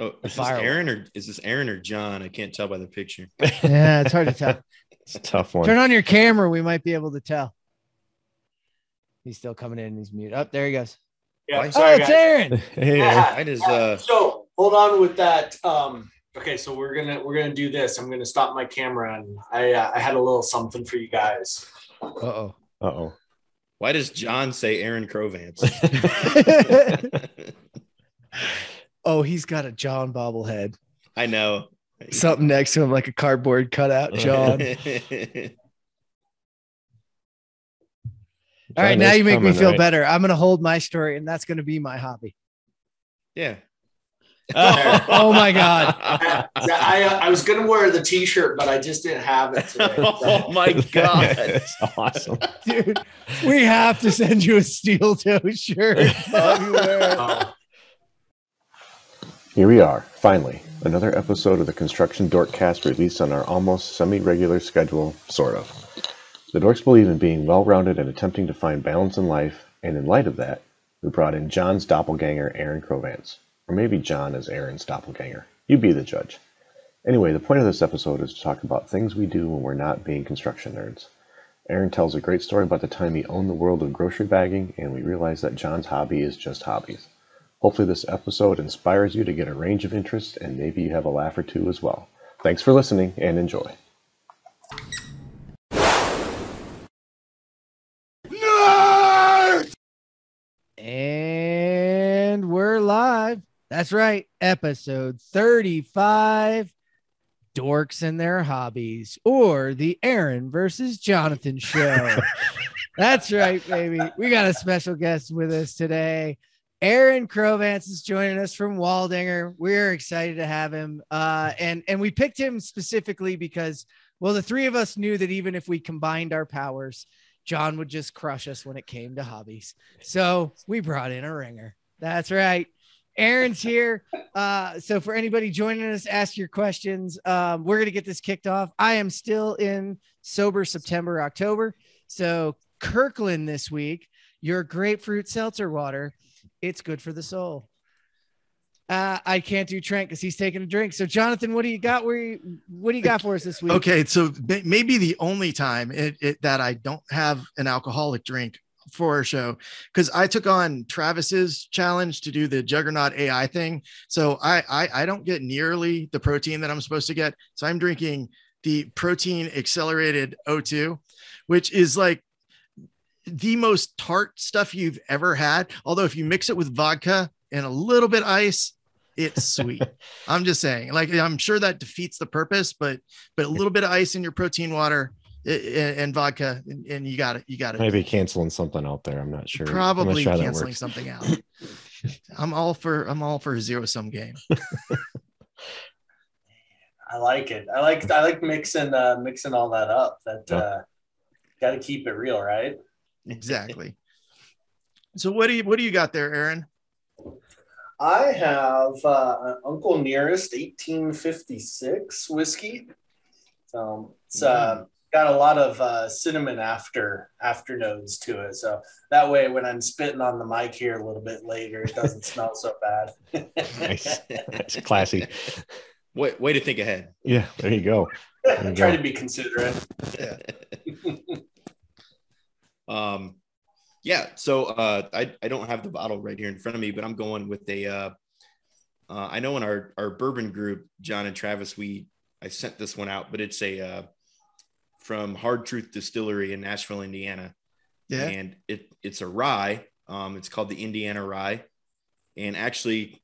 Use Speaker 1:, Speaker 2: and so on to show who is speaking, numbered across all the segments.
Speaker 1: Oh, is this Aaron or is this Aaron or Jon? I can't tell by the picture.
Speaker 2: Yeah, it's hard to tell.
Speaker 3: It's a tough one.
Speaker 2: Turn on your camera. We might be able to tell. He's still coming in. He's mute. Up there he goes.
Speaker 1: Why-
Speaker 4: Yeah, sorry,
Speaker 2: oh, it's
Speaker 4: guys.
Speaker 2: Aaron.
Speaker 3: Hey,
Speaker 4: Yeah.
Speaker 1: Why does uh
Speaker 4: So hold on with that. Um, okay, so we're gonna we're gonna do this. I'm gonna stop my camera and I uh, I had a little something for you guys.
Speaker 2: Uh oh.
Speaker 3: Uh oh.
Speaker 1: why does Jon say Aaron Krovance?
Speaker 2: oh, he's got a Jon bobblehead.
Speaker 1: I know.
Speaker 2: Something next to him like a cardboard cutout. Jon. All right, now you make me feel
Speaker 3: right?
Speaker 2: better. I'm gonna hold my story, and that's gonna be my hobby.
Speaker 1: yeah.
Speaker 2: Oh my god.
Speaker 4: I, I, I was gonna wear the T-shirt, but I just didn't have it today.
Speaker 1: oh my god.
Speaker 3: That's awesome.
Speaker 2: Dude, we have to send you a steel toe shirt.
Speaker 4: Oh,
Speaker 3: Here we are, finally. Another episode of the Construction Dorkcast released on our almost semi regular schedule, sort of. The dorks believe in being well rounded and attempting to find balance in life, and in light of that, we brought in Jon's doppelganger, Aaron Krovance. Or maybe Jon is Aaron's doppelganger. You be the judge. Anyway, the point of this episode is to talk about things we do when we're not being construction nerds. Aaron tells a great story about the time he owned the world of grocery bagging, and we realize that Jon's hobby is just hobbies. Hopefully, this episode inspires you to get a range of interests and maybe you have a laugh or two as well. Thanks for listening and enjoy.
Speaker 2: And we're live. That's right. Episode 35 Dorks and Their Hobbies, or the Aaron versus Jonathan show. That's right, baby. We got a special guest with us today. Aaron Krovance is joining us from Waldinger. We're excited to have him. Uh, and, and we picked him specifically because, well, the three of us knew that even if we combined our powers, Jon would just crush us when it came to hobbies. So we brought in a ringer. That's right. Aaron's here. Uh, so for anybody joining us, ask your questions. Um, we're gonna get this kicked off. I am still in sober September, October. So Kirkland this week, your grapefruit seltzer water, it's good for the soul. Uh, I can't do Trent because he's taking a drink. So Jonathan, what do you got? Where you, what do you got for us this week?
Speaker 5: Okay, so may- maybe the only time it, it, that I don't have an alcoholic drink for a show because I took on Travis's challenge to do the Juggernaut AI thing. So I, I I don't get nearly the protein that I'm supposed to get. So I'm drinking the protein accelerated O2, which is like the most tart stuff you've ever had. Although if you mix it with vodka and a little bit ice, it's sweet. I'm just saying, like I'm sure that defeats the purpose, but but a little bit of ice in your protein water i- i- and vodka, and, and you got it. You got it.
Speaker 3: Maybe canceling something out there. I'm not sure. I'm not
Speaker 5: Probably
Speaker 3: sure
Speaker 5: canceling something out. I'm all for I'm all for a zero sum game.
Speaker 4: I like it. I like I like mixing uh, mixing all that up. That
Speaker 3: Yeah.
Speaker 4: uh, got to keep it real, right?
Speaker 5: Exactly. So what do you what do you got there, Aaron?
Speaker 4: I have uh, an Uncle Nearest 1856 whiskey. So it's uh, got a lot of uh, cinnamon after after notes to it. So that way, when I'm spitting on the mic here a little bit later, it doesn't smell so bad.
Speaker 3: Nice. That's classy.
Speaker 1: Way, way to think ahead.
Speaker 3: Yeah, there you go. you
Speaker 4: Try
Speaker 3: go.
Speaker 4: to be considerate.
Speaker 1: um yeah so uh I, I don't have the bottle right here in front of me but i'm going with a uh, uh i know in our our bourbon group jon and travis we i sent this one out but it's a uh from hard truth distillery in nashville indiana.
Speaker 5: Yeah.
Speaker 1: and it it's a rye. Um it's called the indiana rye. And actually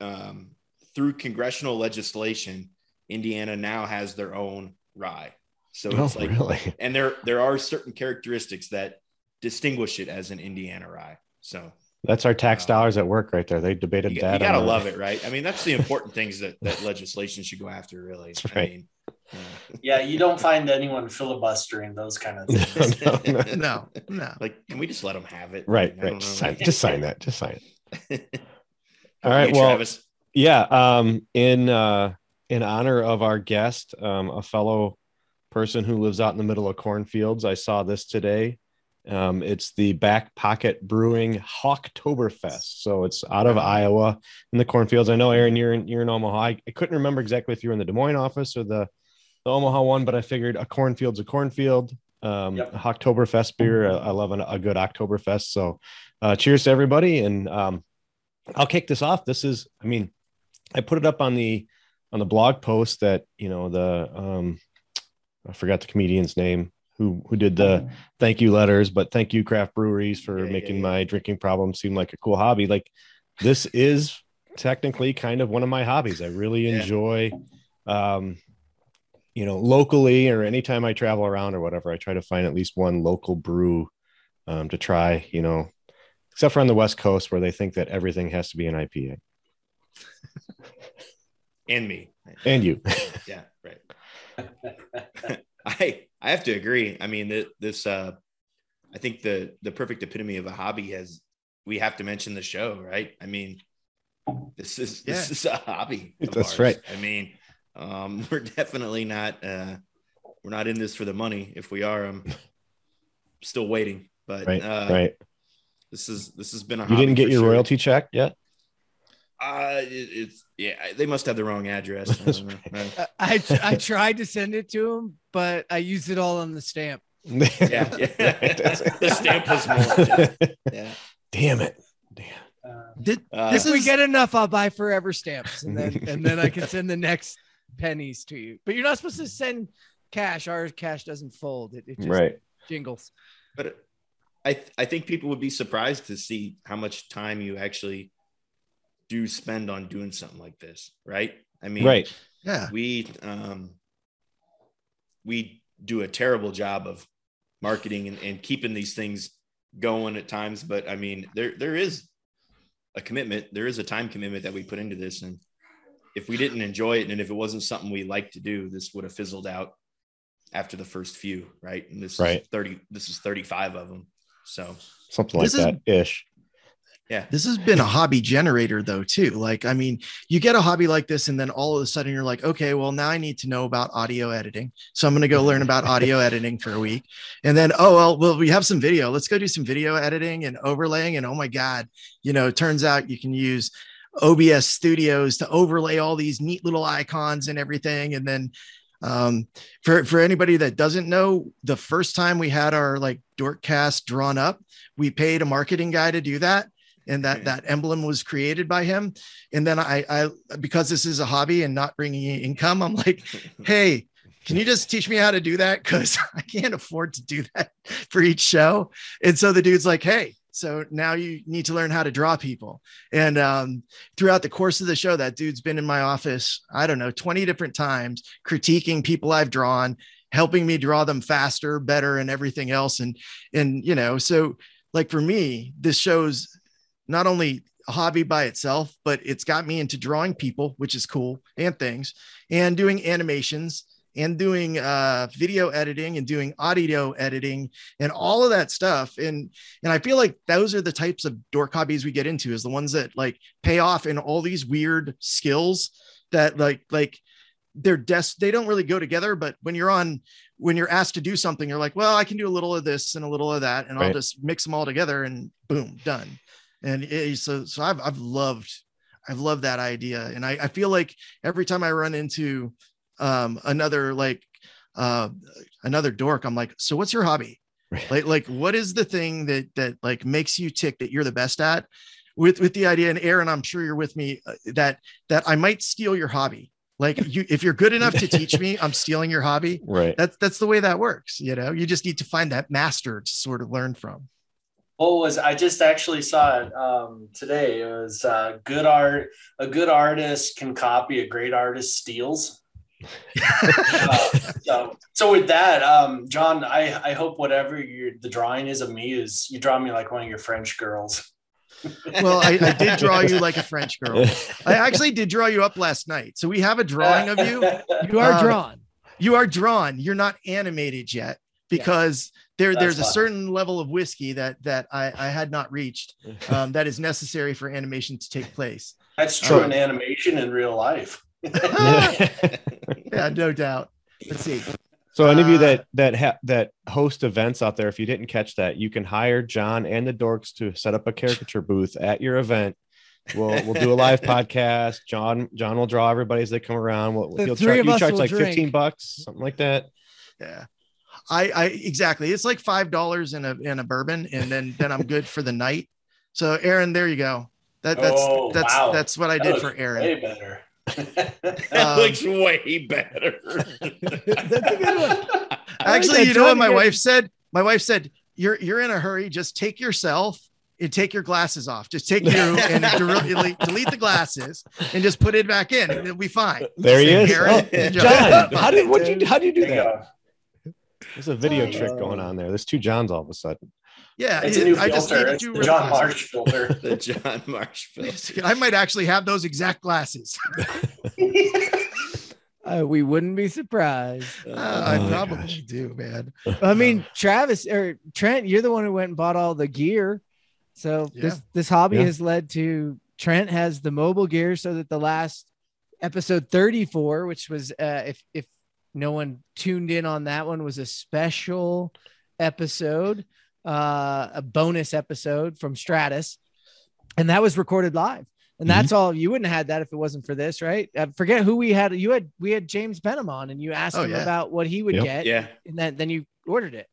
Speaker 1: um through congressional legislation indiana now has their own rye so
Speaker 3: Oh,
Speaker 1: it's like
Speaker 3: really?
Speaker 1: and there there are certain characteristics that distinguish it as an Indiana rye. So
Speaker 3: That's our tax
Speaker 1: Uh,
Speaker 3: dollars at work right there. They debated
Speaker 1: you,
Speaker 3: that.
Speaker 1: you gotta love it, right? I mean, that's the important things that that legislation should go after. Really,
Speaker 3: That's
Speaker 1: I
Speaker 3: right.
Speaker 1: mean, yeah.
Speaker 4: Yeah, you don't find anyone filibustering those kind of things.
Speaker 3: No, no, no.
Speaker 5: No, no.
Speaker 1: like, can we just let them have it?
Speaker 3: Right,
Speaker 1: I
Speaker 3: right. Just sign, just sign that. Just sign it.
Speaker 1: How
Speaker 3: All
Speaker 1: about
Speaker 3: right.
Speaker 1: you,
Speaker 3: Well,
Speaker 1: Travis?
Speaker 3: yeah. Um, in uh, in honor of our guest, um, a fellow person who lives out in the middle of cornfields, I saw this today Um, it's the Back Pocket Brewing Hawktoberfest. So it's out of Iowa in the cornfields. I know, Aaron, you're in you're in Omaha. I, I couldn't remember exactly if you were in the Des Moines office or the the Omaha one, but I figured a cornfield's a cornfield. Um,
Speaker 4: Yep.
Speaker 3: Oktoberfest beer. I, I love an, a good Oktoberfest. So, uh, cheers to everybody. And um, I'll kick this off. This is, I mean, I put it up on the on the blog post that you know the um, I forgot the comedian's name who who did the thank you letters, but thank you craft breweries for
Speaker 1: Yeah, yeah,
Speaker 3: making
Speaker 1: yeah.
Speaker 3: my drinking problem seem like a cool hobby. Like this is technically kind of one of my hobbies. I really
Speaker 1: Yeah.
Speaker 3: enjoy um you know locally or anytime I travel around or whatever, I try to find at least one local brew um to try, you know, except for on the West Coast where they think that everything has to be an IPA.
Speaker 1: and me.
Speaker 3: And you.
Speaker 1: Yeah. I I have to agree. I mean, th- this uh I think the the perfect epitome of a hobby has we have to mention the show, right? I mean, this is this
Speaker 5: Yeah.
Speaker 1: is a hobby.
Speaker 3: That's
Speaker 1: ours.
Speaker 3: right.
Speaker 1: I mean, um, we're definitely not uh we're not in this for the money. If we are, I'm still waiting. But
Speaker 3: right,
Speaker 1: uh
Speaker 3: right.
Speaker 1: this is this has been a
Speaker 3: You didn't get your
Speaker 1: sure.
Speaker 3: royalty check yet?
Speaker 1: Uh it, it's yeah, they must have the wrong address. I don't know.
Speaker 2: I I tried to send it to him, but I used it all on the stamp.
Speaker 1: yeah, yeah.
Speaker 3: Right, that's it.
Speaker 1: the stamp was more. Yeah.
Speaker 3: Damn it. Damn.
Speaker 4: Uh,
Speaker 5: Did
Speaker 1: Uh,
Speaker 5: This
Speaker 2: if we get enough, I'll buy forever stamps, and then and then I can send the next pennies to you. But you're not supposed to send cash. Our cash doesn't fold. It, it just
Speaker 3: Right.
Speaker 2: jingles.
Speaker 1: but I th- I think people would be surprised to see how much time you actually do spend on doing something like this, right? I mean,
Speaker 3: Right.
Speaker 5: yeah.
Speaker 1: we um we do a terrible job of marketing and, and keeping these things going at times but i mean there there is a commitment there is a time commitment that we put into this and if we didn't enjoy it and if it wasn't something we like to do this would have fizzled out after the first few right and this
Speaker 3: Right.
Speaker 1: is 30 this is 35 of them so
Speaker 3: Something like
Speaker 5: This is-
Speaker 3: that ish.
Speaker 1: Yeah
Speaker 5: This has been a hobby generator though too. Like I mean, you get a hobby like this and then all of a sudden you're like, okay, well now I need to know about audio editing. So I'm going to go learn about audio editing for a week. And then oh well, well we have some video. Let's go do some video editing and overlaying and oh my god, you know, it turns out you can use OBS Studios to overlay all these neat little icons and everything and then um for for anybody that doesn't know the first time we had our like dorkcast drawn up we paid a marketing guy to do that and that that emblem was created by him. And then i i because this is a hobby and not bringing in income i'm like hey can you just teach me how to do that? Because i can't afford to do that for each show. And so the dude's like hey so now you need to learn how to draw people. And um, throughout the course of the show that dude's been in my office i don't know 20 different times critiquing people i've drawn helping me draw them faster better and everything else. And and you know so like for me this shows not only a hobby by itself but it's got me into drawing people which is cool and things and doing animations and doing uh, video editing and doing audio editing and all of that stuff. And and i feel like those are the types of dork hobbies we get into is the ones that like pay off in all these weird skills that like like they're des- they don't really go together but when you're on when you're asked to do something you're like well i can do a little of this and a little of that and i'll just mix them all together and boom done and it, so so i've i've loved i've loved that idea. And i i feel like every time i run into um another like uh another dork i'm like so what's your hobby?
Speaker 3: Right.
Speaker 5: like like what is the thing that that like makes you tick that you're the best at? With with the idea and aaron i'm sure you're with me uh, that that i might steal your hobby. Like you if you're good enough to teach me i'm stealing your hobby.
Speaker 3: Right.
Speaker 5: that's that's the way that works you know? You just need to find that master to sort of learn from
Speaker 4: what was I just actually saw it um, today? It was uh, good art. A good artist can copy. A great artist steals. Uh, so, so with that, um, Jon, I, I hope whatever your the drawing is of me is you draw me like one of your French girls.
Speaker 5: well I, I did draw you like a french girl i actually did draw you up last night so we have a drawing of you
Speaker 2: You are
Speaker 5: Um,
Speaker 2: drawn.
Speaker 5: you are drawn you're not animated yet because there
Speaker 4: That's
Speaker 5: there's a certain level of whiskey that that I, I had not reached um, that is necessary for animation to take place
Speaker 4: That's true
Speaker 5: Oh.
Speaker 4: in animation in real life.
Speaker 5: yeah no doubt let's see
Speaker 3: So any of you
Speaker 5: Uh,
Speaker 3: that that ha- that host events out there, if you didn't catch that, you can hire Jon and the Dorks to set up a caricature booth at your event. We'll we'll do a live podcast. Jon Jon will draw everybody as they come around. We'll,
Speaker 2: The
Speaker 3: he'll
Speaker 2: three
Speaker 3: charge,
Speaker 2: of
Speaker 3: you
Speaker 2: us
Speaker 3: charge
Speaker 2: will
Speaker 3: like
Speaker 2: drink.
Speaker 3: fifteen bucks, something like that.
Speaker 5: Yeah. I, I exactly. It's like five dollars in a in a bourbon, and then then I'm good for the night. So Aaron, there you go. That that's
Speaker 4: Oh,
Speaker 5: that's
Speaker 4: wow.
Speaker 5: that's what I did
Speaker 4: looks
Speaker 5: for Aaron.
Speaker 4: Way better.
Speaker 1: That
Speaker 5: Um,
Speaker 1: looks way better.
Speaker 2: That's a good one. I like
Speaker 5: Actually, you know what my
Speaker 2: you
Speaker 5: wife said? My wife said, "You're you're in a hurry. Just take yourself and take your glasses off. Just take you and delete, delete the glasses and just put it back in, and it'll be fine."
Speaker 3: There he is.
Speaker 5: Aaron,
Speaker 3: Oh,
Speaker 5: and
Speaker 3: Jon, how did what you how do you do
Speaker 4: There you
Speaker 3: that?
Speaker 4: Go.
Speaker 3: There's a video
Speaker 4: Oh.
Speaker 3: trick going on there. There's two Jons all of a sudden.
Speaker 5: Yeah,
Speaker 4: It's a new
Speaker 5: I just
Speaker 4: filter.
Speaker 5: needed
Speaker 4: It's the
Speaker 5: Jon.
Speaker 4: Marsh filter.
Speaker 1: the Jon Marsh film.
Speaker 5: I might actually have those exact glasses.
Speaker 2: Uh, we wouldn't be surprised.
Speaker 5: Uh, I
Speaker 3: Oh
Speaker 5: probably
Speaker 3: gosh.
Speaker 5: do, man.
Speaker 2: I mean, Travis or Trent, you're the one who went and bought all the gear. So this this hobby
Speaker 3: Yeah.
Speaker 2: has led to Trent has the mobile gear so that the last episode 34, which was uh if if no one tuned in on that one was a special episode, uh a bonus episode from Stratus. And that was recorded live. And that's all you wouldn't have had that if it wasn't for this, right? I forget who we had. You had we had James Benham on and you asked
Speaker 5: Oh,
Speaker 2: him
Speaker 5: yeah.
Speaker 2: about what he would
Speaker 3: Yep.
Speaker 2: get
Speaker 1: Yeah,
Speaker 2: and then then you ordered it.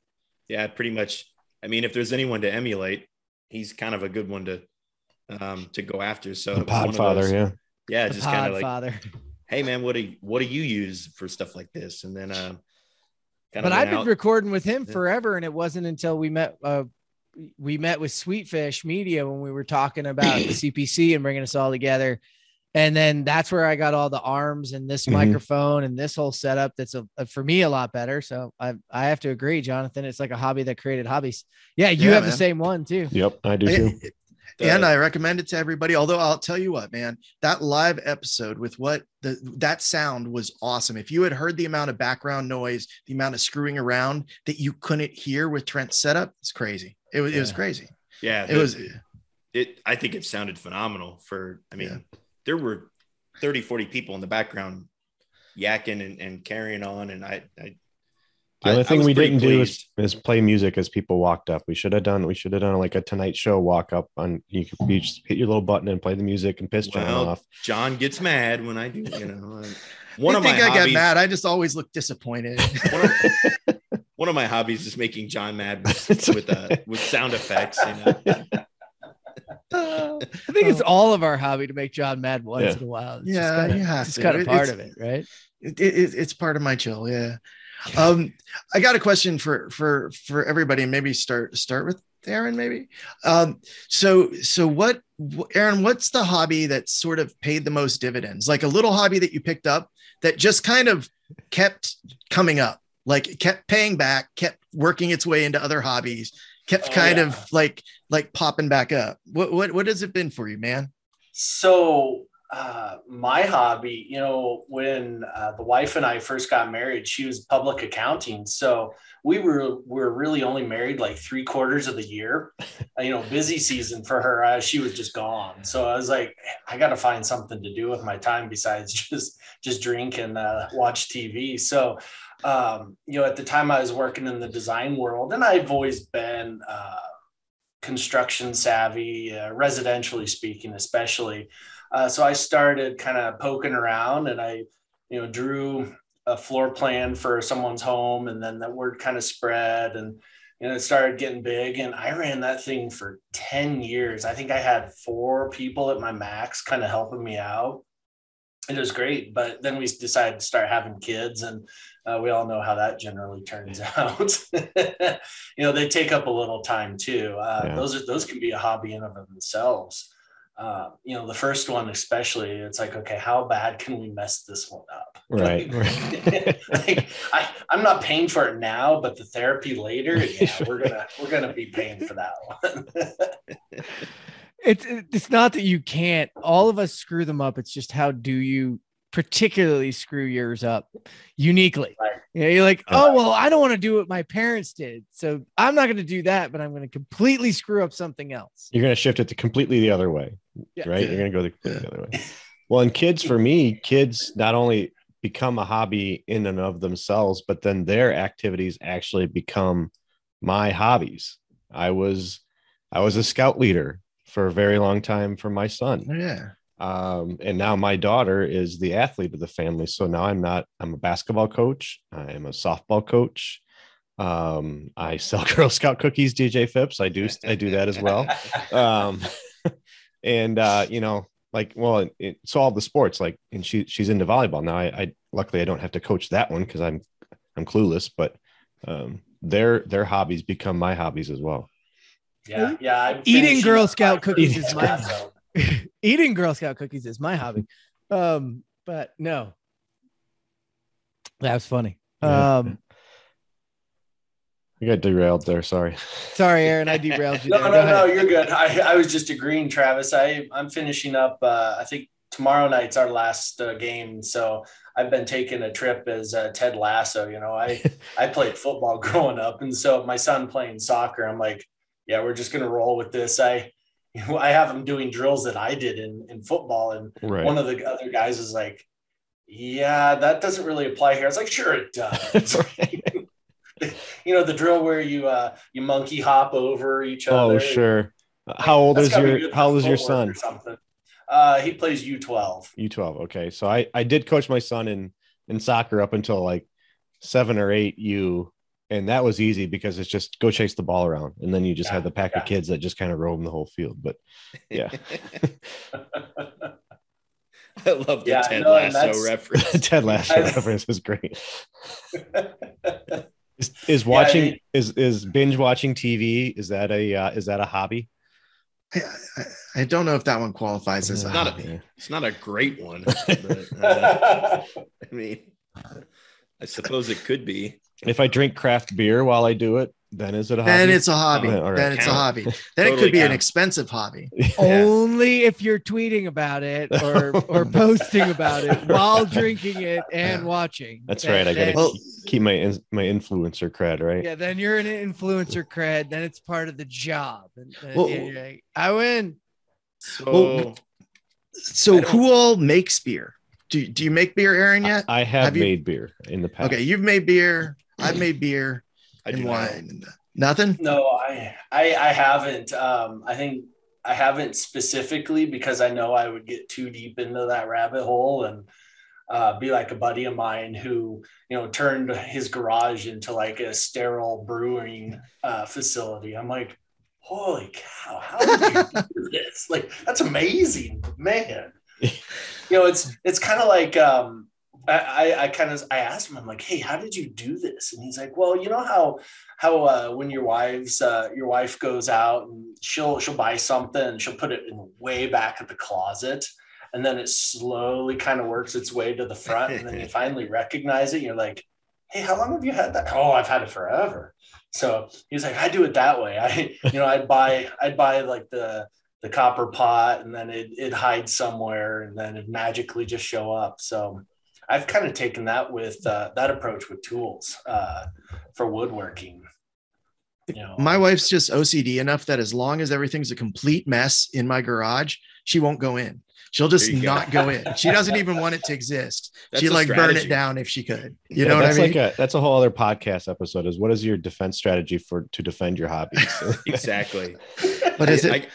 Speaker 1: yeah, pretty much. I mean, if there's anyone to emulate, he's kind of a good one to um to go after. So
Speaker 3: The
Speaker 1: it was one of
Speaker 3: Podfather,
Speaker 1: those-
Speaker 3: yeah.
Speaker 1: yeah,
Speaker 2: The
Speaker 1: just kind of like,
Speaker 2: Podfather.
Speaker 1: Hey man, what do you, what do you use for stuff like this? And then uh, kind
Speaker 2: But I've been
Speaker 1: out.
Speaker 2: recording with him forever, and it wasn't until we met. Uh, we met with Sweetfish Media when we were talking about the CPC and bringing us all together. And then that's where I got all the arms and this
Speaker 3: Mhm.
Speaker 2: microphone and this whole setup. That's a, a- for me a lot better. So I I have to agree, Jonathan. It's like a hobby that created hobbies. Yeah, you
Speaker 5: Yeah,
Speaker 2: have the same one too.
Speaker 3: Yep, I do too.
Speaker 5: And I recommend it to everybody. Although I'll tell you what, man, that live episode with what the that sound was awesome. If you had heard the amount of background noise, the amount of screwing around that you couldn't hear with Trent's setup, it's crazy. It was it was crazy.
Speaker 1: yeah,
Speaker 5: It
Speaker 1: the-
Speaker 5: was
Speaker 1: it i think it sounded phenomenal for i mean
Speaker 5: Yeah.
Speaker 1: there were 30 40 people in the background yakking and, and carrying on and i i
Speaker 3: The only
Speaker 1: I- I
Speaker 3: thing
Speaker 1: was
Speaker 3: we didn't do is, is play music as people walked up. We should have done. We should have done like a Tonight Show walk up on. You could you just hit your little button and play the music and piss Jon
Speaker 1: Well,
Speaker 3: off.
Speaker 1: jon gets mad when i do you know uh,
Speaker 5: I
Speaker 1: one of my
Speaker 5: I
Speaker 1: hobbies,
Speaker 5: get mad. I just always look disappointed.
Speaker 1: one of, one of my hobbies is making jon mad with with, uh, with sound effects you know
Speaker 2: I think it's all of our hobby to make Jon mad once
Speaker 3: Yeah.
Speaker 2: in a while. It's
Speaker 5: Yeah,
Speaker 2: just kinda,
Speaker 5: you have
Speaker 2: it's
Speaker 5: to.
Speaker 2: kind of part
Speaker 5: it's-
Speaker 2: of it, right?
Speaker 5: it, it, it's part of my chill yeah um i got a question for for for everybody and maybe start start with aaron maybe. Um so so what aaron what's the hobby that sort of paid the most dividends? Like a little hobby that you picked up that just kind of kept coming up like kept paying back kept working its way into other hobbies kept
Speaker 4: Oh,
Speaker 5: kind
Speaker 4: yeah.
Speaker 5: of like like popping back up. What what what has it been for you man?
Speaker 4: So uh, my hobby, you know, when uh, the wife and I first got married, she was public accounting, so we were were really only married like three quarters of the year. Uh, you know, busy season for her. Uh, she was just gone, so I was like, I got to find something to do with my time besides just just drink and uh, watch TV. So. Um, you know, at the time I was working in the design world, and I've always been construction savvy, residentially speaking, especially. Uh, so I started kind of poking around and I, you know, drew a floor plan for someone's home and then that word kind of spread and, you know, it started getting big and I ran that thing for 10 years. I think I had four people at my max kind of helping me out. It was great, but then we decided to start having kids, and uh, we all know how that generally turns out. you know, they take up a little time too. Uh,
Speaker 3: Yeah.
Speaker 4: Those are those can be a hobby in of themselves uh, you know, the first one especially, it's like, okay, how bad can we mess this one up?
Speaker 3: Right.
Speaker 4: like, I, I'm not paying for it now, but the therapy later, yeah, we're gonna we're gonna be paying for that one.
Speaker 2: It's it's not that you can't. All of us screw them up. It's just how do you particularly screw yours up uniquely?
Speaker 4: Right.
Speaker 2: You know, you're like, oh well, I don't want to do what my parents did, so I'm not going to do that, but I'm going to completely screw up something else.
Speaker 3: You're gonna shift it to completely the other way,
Speaker 2: Yeah.
Speaker 3: right? You're gonna go the completely the other way. Well, and kids for me, kids not only become a hobby in and of themselves, but then their activities actually become my hobbies. I was I was a scout leader for a very long time for my son.
Speaker 5: Oh, yeah.
Speaker 3: Um, and now my daughter is the athlete of the family. So now I'm not, I'm a basketball coach. I am a softball coach. Um, I sell Girl Scout cookies, DJ Phipps. I do, I do that as well. Um, and, uh, you know, like, well, it, it's all the sports like, and she, she's into volleyball now. I, I luckily I don't have to coach that one cause I'm, I'm clueless, but, um, their, their hobbies become my hobbies as well.
Speaker 4: Yeah, yeah. I'm
Speaker 2: Eating Girl Scout cookies
Speaker 4: cookies
Speaker 2: is mine.
Speaker 4: So-
Speaker 2: Eating Girl Scout cookies is my hobby. Um, but no. That was funny. Um,
Speaker 3: I got derailed there. Sorry.
Speaker 2: sorry, Aaron, I derailed you.
Speaker 4: No,
Speaker 2: there.
Speaker 4: no,
Speaker 2: Go
Speaker 4: no,
Speaker 2: ahead.
Speaker 4: you're good. I, I was just agreeing, Travis. I I'm finishing up. Uh, I think tomorrow night's our last uh, game, so I've been taking a trip as uh, Ted Lasso. You know, I I played football growing up, and so my son playing soccer. I'm like, yeah, we're just gonna roll with this. I I have him doing drills that I did in in football, and
Speaker 3: Right.
Speaker 4: one of the other guys is like, yeah, that doesn't really apply here. I was like, sure it does. you know, the drill where you uh you monkey hop over each other.
Speaker 3: oh, sure. How old
Speaker 4: That's
Speaker 3: is your, how old is your son?
Speaker 4: Uh, he plays U12.
Speaker 3: U12. Okay. So I, I did coach my son in, in soccer up until like seven or eight U. And that was easy because it's just go chase the ball around. And then you just
Speaker 4: Yeah,
Speaker 3: have the pack
Speaker 4: yeah.
Speaker 3: of kids that just kind of roam the whole field. But yeah,
Speaker 1: I love the
Speaker 4: Yeah,
Speaker 1: Ted
Speaker 4: no,
Speaker 1: Lasso reference.
Speaker 3: Ted Lasso reference is great. Is, is watching
Speaker 4: I-
Speaker 3: is is binge watching TV? Is that a uh, is that a hobby?
Speaker 5: I, I, I don't know if that one qualifies as a
Speaker 1: Not a- It's not a great one, but uh, I mean, I suppose it could be.
Speaker 3: If I drink craft beer while I do it, then is it a hobby?
Speaker 5: Then it's a hobby.
Speaker 3: Oh, all right.
Speaker 5: Then it's a hobby. Then it could be an expensive hobby.
Speaker 2: Only if you're tweeting about it or or posting about it while drinking it and
Speaker 5: Yeah.
Speaker 2: watching.
Speaker 3: That's
Speaker 2: Then-
Speaker 3: right. I gotta
Speaker 5: Well,
Speaker 3: keep my in- my influencer cred, right?
Speaker 2: yeah, then you're an influencer cred. Then it's part of the job. And, and
Speaker 5: Well-
Speaker 2: like, I win.
Speaker 1: So
Speaker 5: Well, So
Speaker 1: I
Speaker 5: who all makes beer? Do, do you make beer, Aaron, yet?
Speaker 3: I have,
Speaker 5: Have you-
Speaker 3: made beer in the past.
Speaker 5: Okay, you've made beer. I've made beer
Speaker 1: I do
Speaker 5: and
Speaker 1: not.
Speaker 5: wine. Nothing?
Speaker 4: no, I, I I haven't. Um, I think I haven't specifically because I know I would get too deep into that rabbit hole and uh, be like a buddy of mine who you know turned his garage into like a sterile brewing uh, facility. I'm like, holy cow! How did you do this? Like that's amazing, man. you know, it's it's kind of like um, I I, kind of I asked him, I'm like, hey, how did you do this? And he's like, well, you know how how uh, when your wives uh, your wife goes out and she'll she'll buy something and she'll put it in way back at the closet. And then it slowly kind of works its way to the front, and then you finally recognize it. And you're like, "Hey, how long have you had that?" Oh, I've had it forever. So he's like, "I do it that way. I, you know, I'd buy, I'd buy like the the copper pot and then it it hides somewhere and then it magically just show up so i've kind of taken that with uh, that approach with tools uh, for woodworking you know
Speaker 5: My wife's just OCD enough that as long as everything's a complete mess in my garage, she won't go in. She'll just
Speaker 1: There you go.
Speaker 5: not go in. She doesn't even want it to exist.
Speaker 1: That's
Speaker 5: She'd
Speaker 1: a
Speaker 5: like burn it down if she could. You
Speaker 3: Yeah,
Speaker 5: know what I
Speaker 3: that's
Speaker 5: mean?
Speaker 3: like a that's a whole other podcast episode. Is what is your defense strategy for to defend your hobbies?
Speaker 1: Exactly.
Speaker 5: but is it?
Speaker 1: I,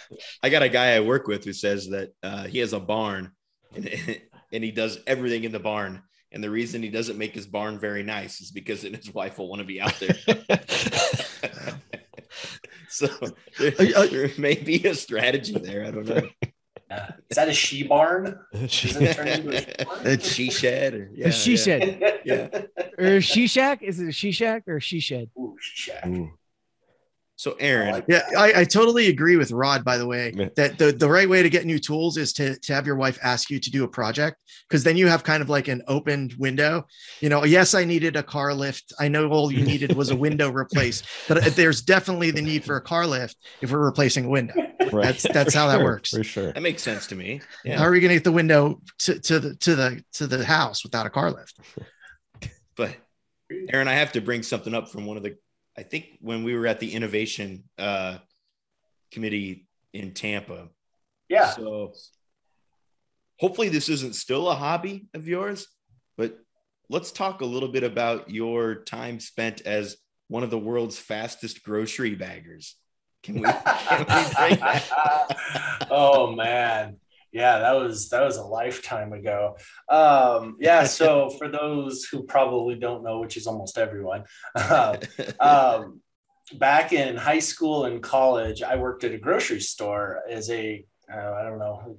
Speaker 1: I got a guy I work with who says that uh, he has a barn and, and he does everything in the barn. And the reason he doesn't make his barn very nice is because then his wife will want to be out there. so there,
Speaker 5: Uh, uh,
Speaker 1: there may be a strategy there. I don't know.
Speaker 4: Yeah. is that a she barn Doesn't it turn into a she barn?
Speaker 1: A she shed or yeah,
Speaker 2: a she
Speaker 1: yeah.
Speaker 2: shed
Speaker 1: Yeah.
Speaker 2: or a she shack? Is it a she shack or a she shed?
Speaker 4: Ooh, shack.
Speaker 3: Ooh.
Speaker 1: So Aaron,
Speaker 5: Yeah, I, I totally agree with Rod, by the way,
Speaker 3: Yeah.
Speaker 5: that the, the right way to get new tools is to, to have your wife ask you to do a project because then you have kind of like an opened window. You know, yes, I needed a car lift. I know all you needed was a window replaced, but there's definitely the need for a car lift if we're replacing a window.
Speaker 3: Right.
Speaker 5: That's- that's
Speaker 3: For
Speaker 5: how that works.
Speaker 3: For sure.
Speaker 1: that makes sense to me.
Speaker 5: How are we going to get the window to, to the to the to the house without a car lift?
Speaker 1: But Aaron, I have to bring something up from one of the I think when we were at the innovation uh, committee in Tampa.
Speaker 4: yeah
Speaker 1: So hopefully this isn't still a hobby of yours, but let's talk a little bit about your time spent as one of the world's fastest grocery baggers. Can we? Can we
Speaker 4: oh man, yeah, that was that was a lifetime ago. Um, yeah, so for those who probably don't know, which is almost everyone, uh, um, back in high school and college, I worked at a grocery store as a uh, I don't know,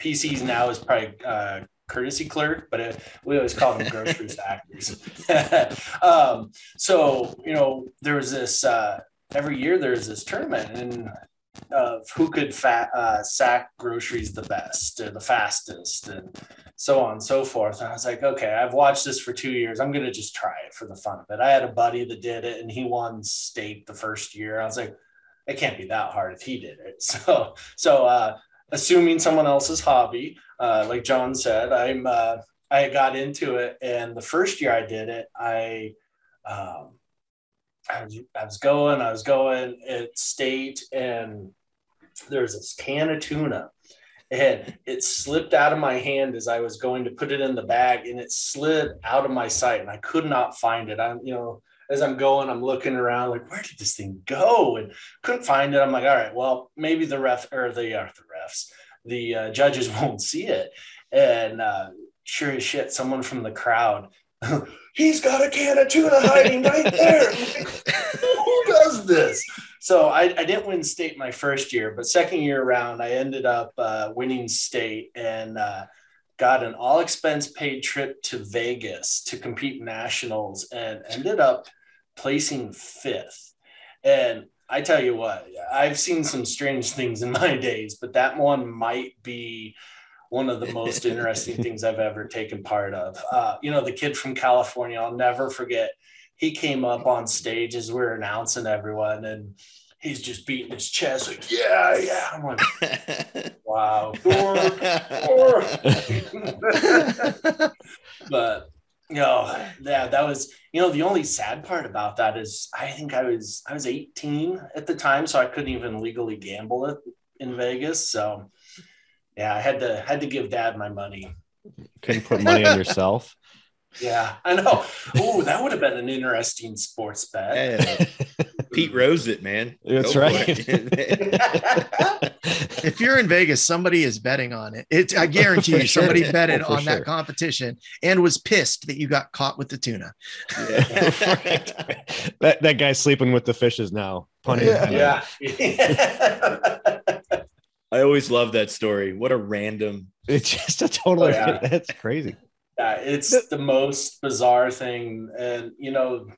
Speaker 4: PCs now is probably uh, courtesy clerk, but it, we always call them grocery stackers. um, so you know, there was this uh, every year. There's this tournament, and of who could fat, uh, sack groceries the best or the fastest and so on and so forth. And I was like, okay, I've watched this for two years. I'm going to just try it for the fun of it. I had a buddy that did it and he won state the first year. I was like, it can't be that hard if he did it. So, so, uh, assuming someone else's hobby, uh, like Jon said, I'm, uh, I got into it. And the first year I did it, I, um, I was, going, I was going at state, and there's this can of tuna, and it slipped out of my hand as I was going to put it in the bag, and it slid out of my sight, and I could not find it. I'm, you know, as I'm going, I'm looking around like, where did this thing go? And couldn't find it. I'm like, all right, well, maybe the ref or the, uh, the refs, the uh, judges won't see it. And uh, sure as shit, someone from the crowd he's got a can of tuna hiding right there. Who does this? So I, I, didn't win state my first year, but second year around, I ended up uh, winning state and uh, got an all expense paid trip to Vegas to compete nationals and ended up placing fifth. And I tell you what, I've seen some strange things in my days, but that one might be one of the most interesting things I've ever taken part of. Uh, you know, the kid from California, I'll never forget. He came up on stage as we are announcing everyone, and he's just beating his chest like, "Yeah, yeah." I'm like, "Wow, dork, dork." but you know, yeah, that was you know the only sad part about that is I think I was I was 18 at the time, so I couldn't even legally gamble it in Vegas. So yeah, I had to had to give dad my money.
Speaker 3: Couldn't put money on yourself.
Speaker 4: Yeah, I know. Oh, that would have been an interesting sports bet.
Speaker 1: Pete Rose it, man.
Speaker 3: That's right.
Speaker 5: if you're in Vegas, somebody is betting on it. It's I guarantee you somebody sure. betted oh, on sure. that competition and was pissed that you got caught with the tuna.
Speaker 3: Yeah. that that guy's sleeping with the fishes now.
Speaker 4: Punny. Yeah. yeah.
Speaker 1: I always love that story. What a random.
Speaker 3: It's just a totally. Oh, yeah. That's crazy.
Speaker 4: Yeah, it's the most bizarre thing, and you know,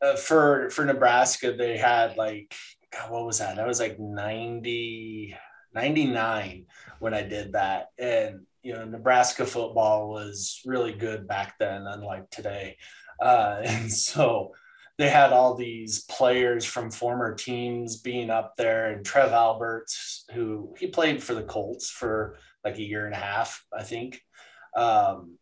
Speaker 4: uh, for for Nebraska, they had like God, what was that? That was like 90, 99 when I did that, and you know, Nebraska football was really good back then, unlike today, uh, and so they had all these players from former teams being up there and Trev Alberts, who he played for the Colts for like a year and a half, I think. Um,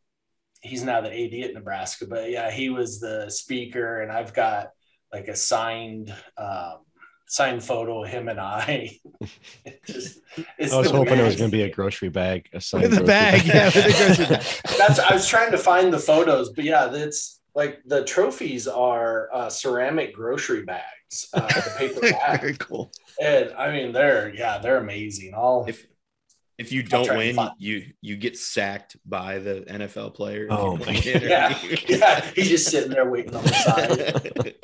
Speaker 4: he's now the AD at Nebraska, but yeah, he was the speaker and I've got like a signed, um, signed photo of him and I.
Speaker 3: just, I was hoping it was going to be a grocery bag, a signed
Speaker 2: the bag. Yeah, with the grocery
Speaker 4: bag. That's, I was trying to find the photos, but yeah, that's, like the trophies are uh, ceramic grocery bags, uh, the paper bag.
Speaker 5: Very cool.
Speaker 4: And I mean, they're yeah, they're amazing. All
Speaker 1: if if you don't win, you you get sacked by the NFL player.
Speaker 3: Oh my
Speaker 4: god! yeah, yeah, he's just sitting there waiting on the side.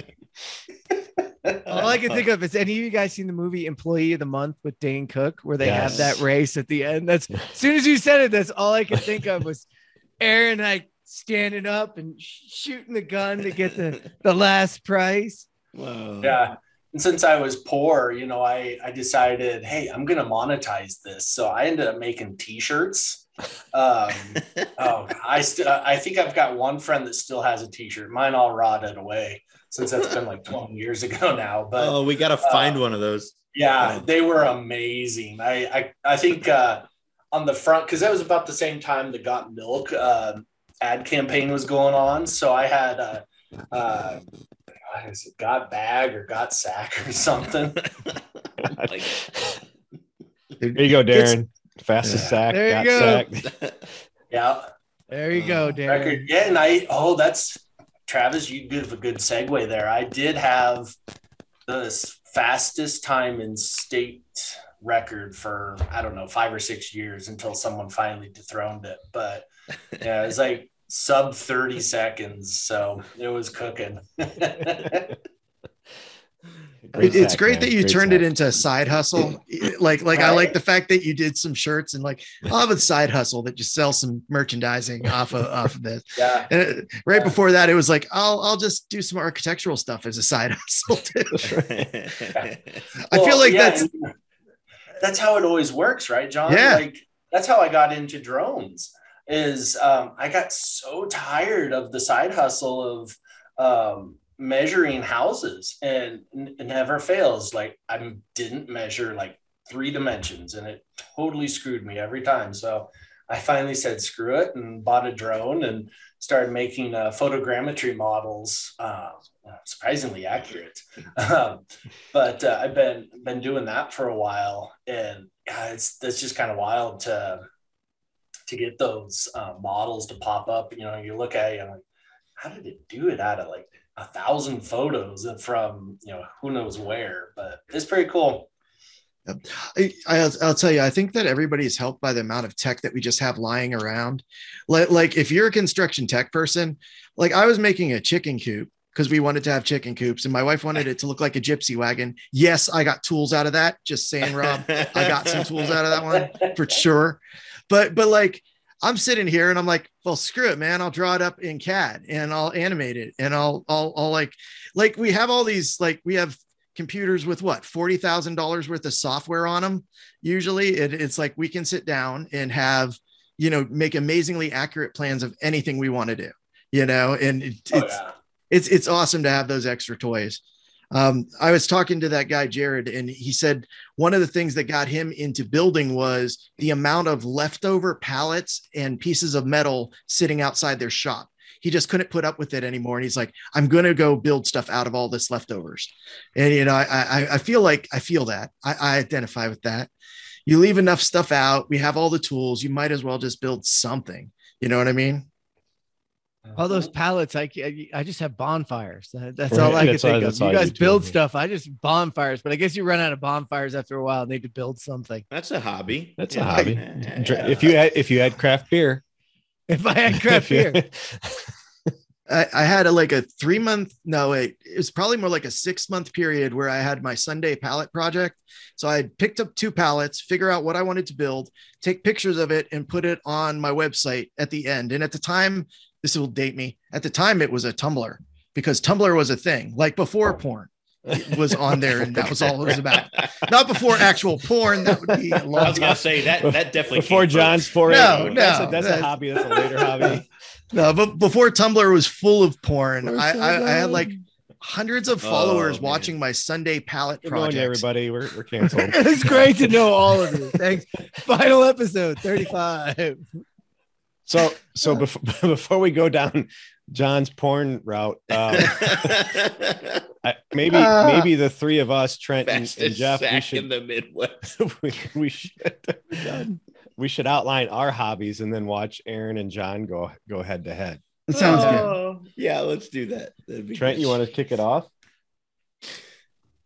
Speaker 2: all I can think of is any of you guys seen the movie Employee of the Month with Dane Cook, where they yes. have that race at the end? That's as soon as you said it, that's all I could think of was Aaron like standing up and sh- shooting the gun to get the, the last price.
Speaker 4: Wow. Yeah. And since I was poor, you know, I, I decided, hey, I'm going to monetize this. So I ended up making t-shirts. Um, oh, I still, I think I've got one friend that still has a t-shirt. Mine all rotted away since that's been like 20 years ago now. But
Speaker 1: oh, we got to find uh, one of those.
Speaker 4: Yeah, they were amazing. I, I, I think, uh, on the front, cause that was about the same time that got milk. Uh, ad campaign was going on. So I had a, uh, is it got bag or got sack or something.
Speaker 3: like, there you go, Darren. Fastest yeah. sack.
Speaker 2: There you
Speaker 3: go.
Speaker 4: yeah.
Speaker 2: There you go,
Speaker 1: Uh,
Speaker 2: Darren.
Speaker 4: record. Yeah, and I oh that's Travis, you give a good segue there. I did have the fastest time in state record for I don't know five or six years until someone finally dethroned it. But yeah, it was like sub 30 seconds, so it was cooking.
Speaker 3: Great
Speaker 5: it's
Speaker 3: sack,
Speaker 5: great
Speaker 3: man.
Speaker 5: that you
Speaker 3: Great
Speaker 5: turned
Speaker 3: sack.
Speaker 5: it into a side hustle. like, like I like the fact that you did some shirts and like I'll have a side hustle that just sells some merchandising off of off of this.
Speaker 4: yeah.
Speaker 5: And it- right
Speaker 4: Yeah.
Speaker 5: before that, it was like I'll I'll just do some architectural stuff as a side hustle. too. I
Speaker 4: Well,
Speaker 5: feel like
Speaker 4: yeah,
Speaker 5: that's
Speaker 4: that's how it always works, right, Jon?
Speaker 5: Yeah.
Speaker 4: Like that's how I got into drones. Is um, I got so tired of the side hustle of um, measuring houses, and it never fails. Like I didn't measure like three dimensions, and it totally screwed me every time. So I finally said screw it and bought a drone and started making uh, photogrammetry models. Uh, surprisingly accurate. Um, but uh, I've been been doing that for a while, and it's that's just kind of wild to to get those uh, models to pop up. You know, you look at it, like, how did it do it out of like a thousand photos from you know who knows where? But it's pretty cool.
Speaker 5: I, I'll, I'll tell you, I think that everybody is helped by the amount of tech that we just have lying around. Like, like if you're a construction tech person, like I was making a chicken coop because we wanted to have chicken coops, and my wife wanted it to look like a gypsy wagon. Yes, I got tools out of that. Just saying, Rob, I got some tools out of that one for sure. But but like I'm sitting here and I'm like, well, screw it, man. I'll draw it up in CAD and I'll animate it and I'll I'll, I'll like like we have all these like we have computers with what forty thousand dollars worth of software on them. Usually, it, it's like we can sit down and have you know make amazingly accurate plans of anything we want to do. You know, and it,
Speaker 4: Oh,
Speaker 5: it's
Speaker 4: yeah.
Speaker 5: it's it's awesome to have those extra toys. Um, I was talking to that guy Jared, and he said one of the things that got him into building was the amount of leftover pallets and pieces of metal sitting outside their shop. He just couldn't put up with it anymore, and he's like, "I'm going to go build stuff out of all this leftovers." And you know, I I, I feel like I feel that I, I identify with that. You leave enough stuff out, we have all the tools. You might as well just build something. You know what I mean?
Speaker 2: All those uh-huh. pallets, I ca- I just have bonfires. That's
Speaker 3: Right,
Speaker 2: all I can
Speaker 3: that's all-
Speaker 2: think of. You guys
Speaker 3: do too,
Speaker 2: build
Speaker 3: yeah.
Speaker 2: stuff. I just bonfires, but I guess you run out of bonfires after a while. and Need to build something.
Speaker 1: That's a hobby.
Speaker 3: That's a hobby.
Speaker 1: Yeah.
Speaker 3: If you had if you had craft beer,
Speaker 2: If I had craft beer,
Speaker 5: I, I had a, like a three month, no, wait, it was probably more like a six month period where I had my Sunday palette project. So I picked up two palettes, figure out what I wanted to build, take pictures of it, and put it on my website at the end. And at the time, this will date me. At the time, it was a Tumblr because Tumblr was a thing, like before porn was on there, and that was all it was about. Not before actual porn. That would be a
Speaker 1: I
Speaker 5: long
Speaker 1: was gonna say that that definitely
Speaker 3: before Jon's
Speaker 1: first.
Speaker 3: foray.
Speaker 5: No,
Speaker 3: that's,
Speaker 5: no,
Speaker 3: a, that's a hobby. That's a later hobby.
Speaker 5: No, but before Tumblr was full of porn,
Speaker 2: We're
Speaker 5: I,
Speaker 2: so
Speaker 5: I, I had like hundreds of
Speaker 1: Oh,
Speaker 5: followers
Speaker 1: man.
Speaker 5: watching my Sunday palette
Speaker 3: Good going,
Speaker 5: projects.
Speaker 3: everybody. We're, we're canceled.
Speaker 2: it's great to know all of you. Thanks. Final episode 35.
Speaker 3: So so before before we go down Jon's porn route, um, I, maybe
Speaker 5: Ah.
Speaker 3: maybe the three of us, Trent and, and Jeff, we
Speaker 1: sack in
Speaker 3: should
Speaker 1: the Midwest.
Speaker 3: we, we should we should outline our hobbies and then watch Aaron and Jon go go head to head.
Speaker 5: It sounds good.
Speaker 1: Oh, Yeah, let's do that.
Speaker 3: Trent,
Speaker 1: good.
Speaker 3: you want to kick it off?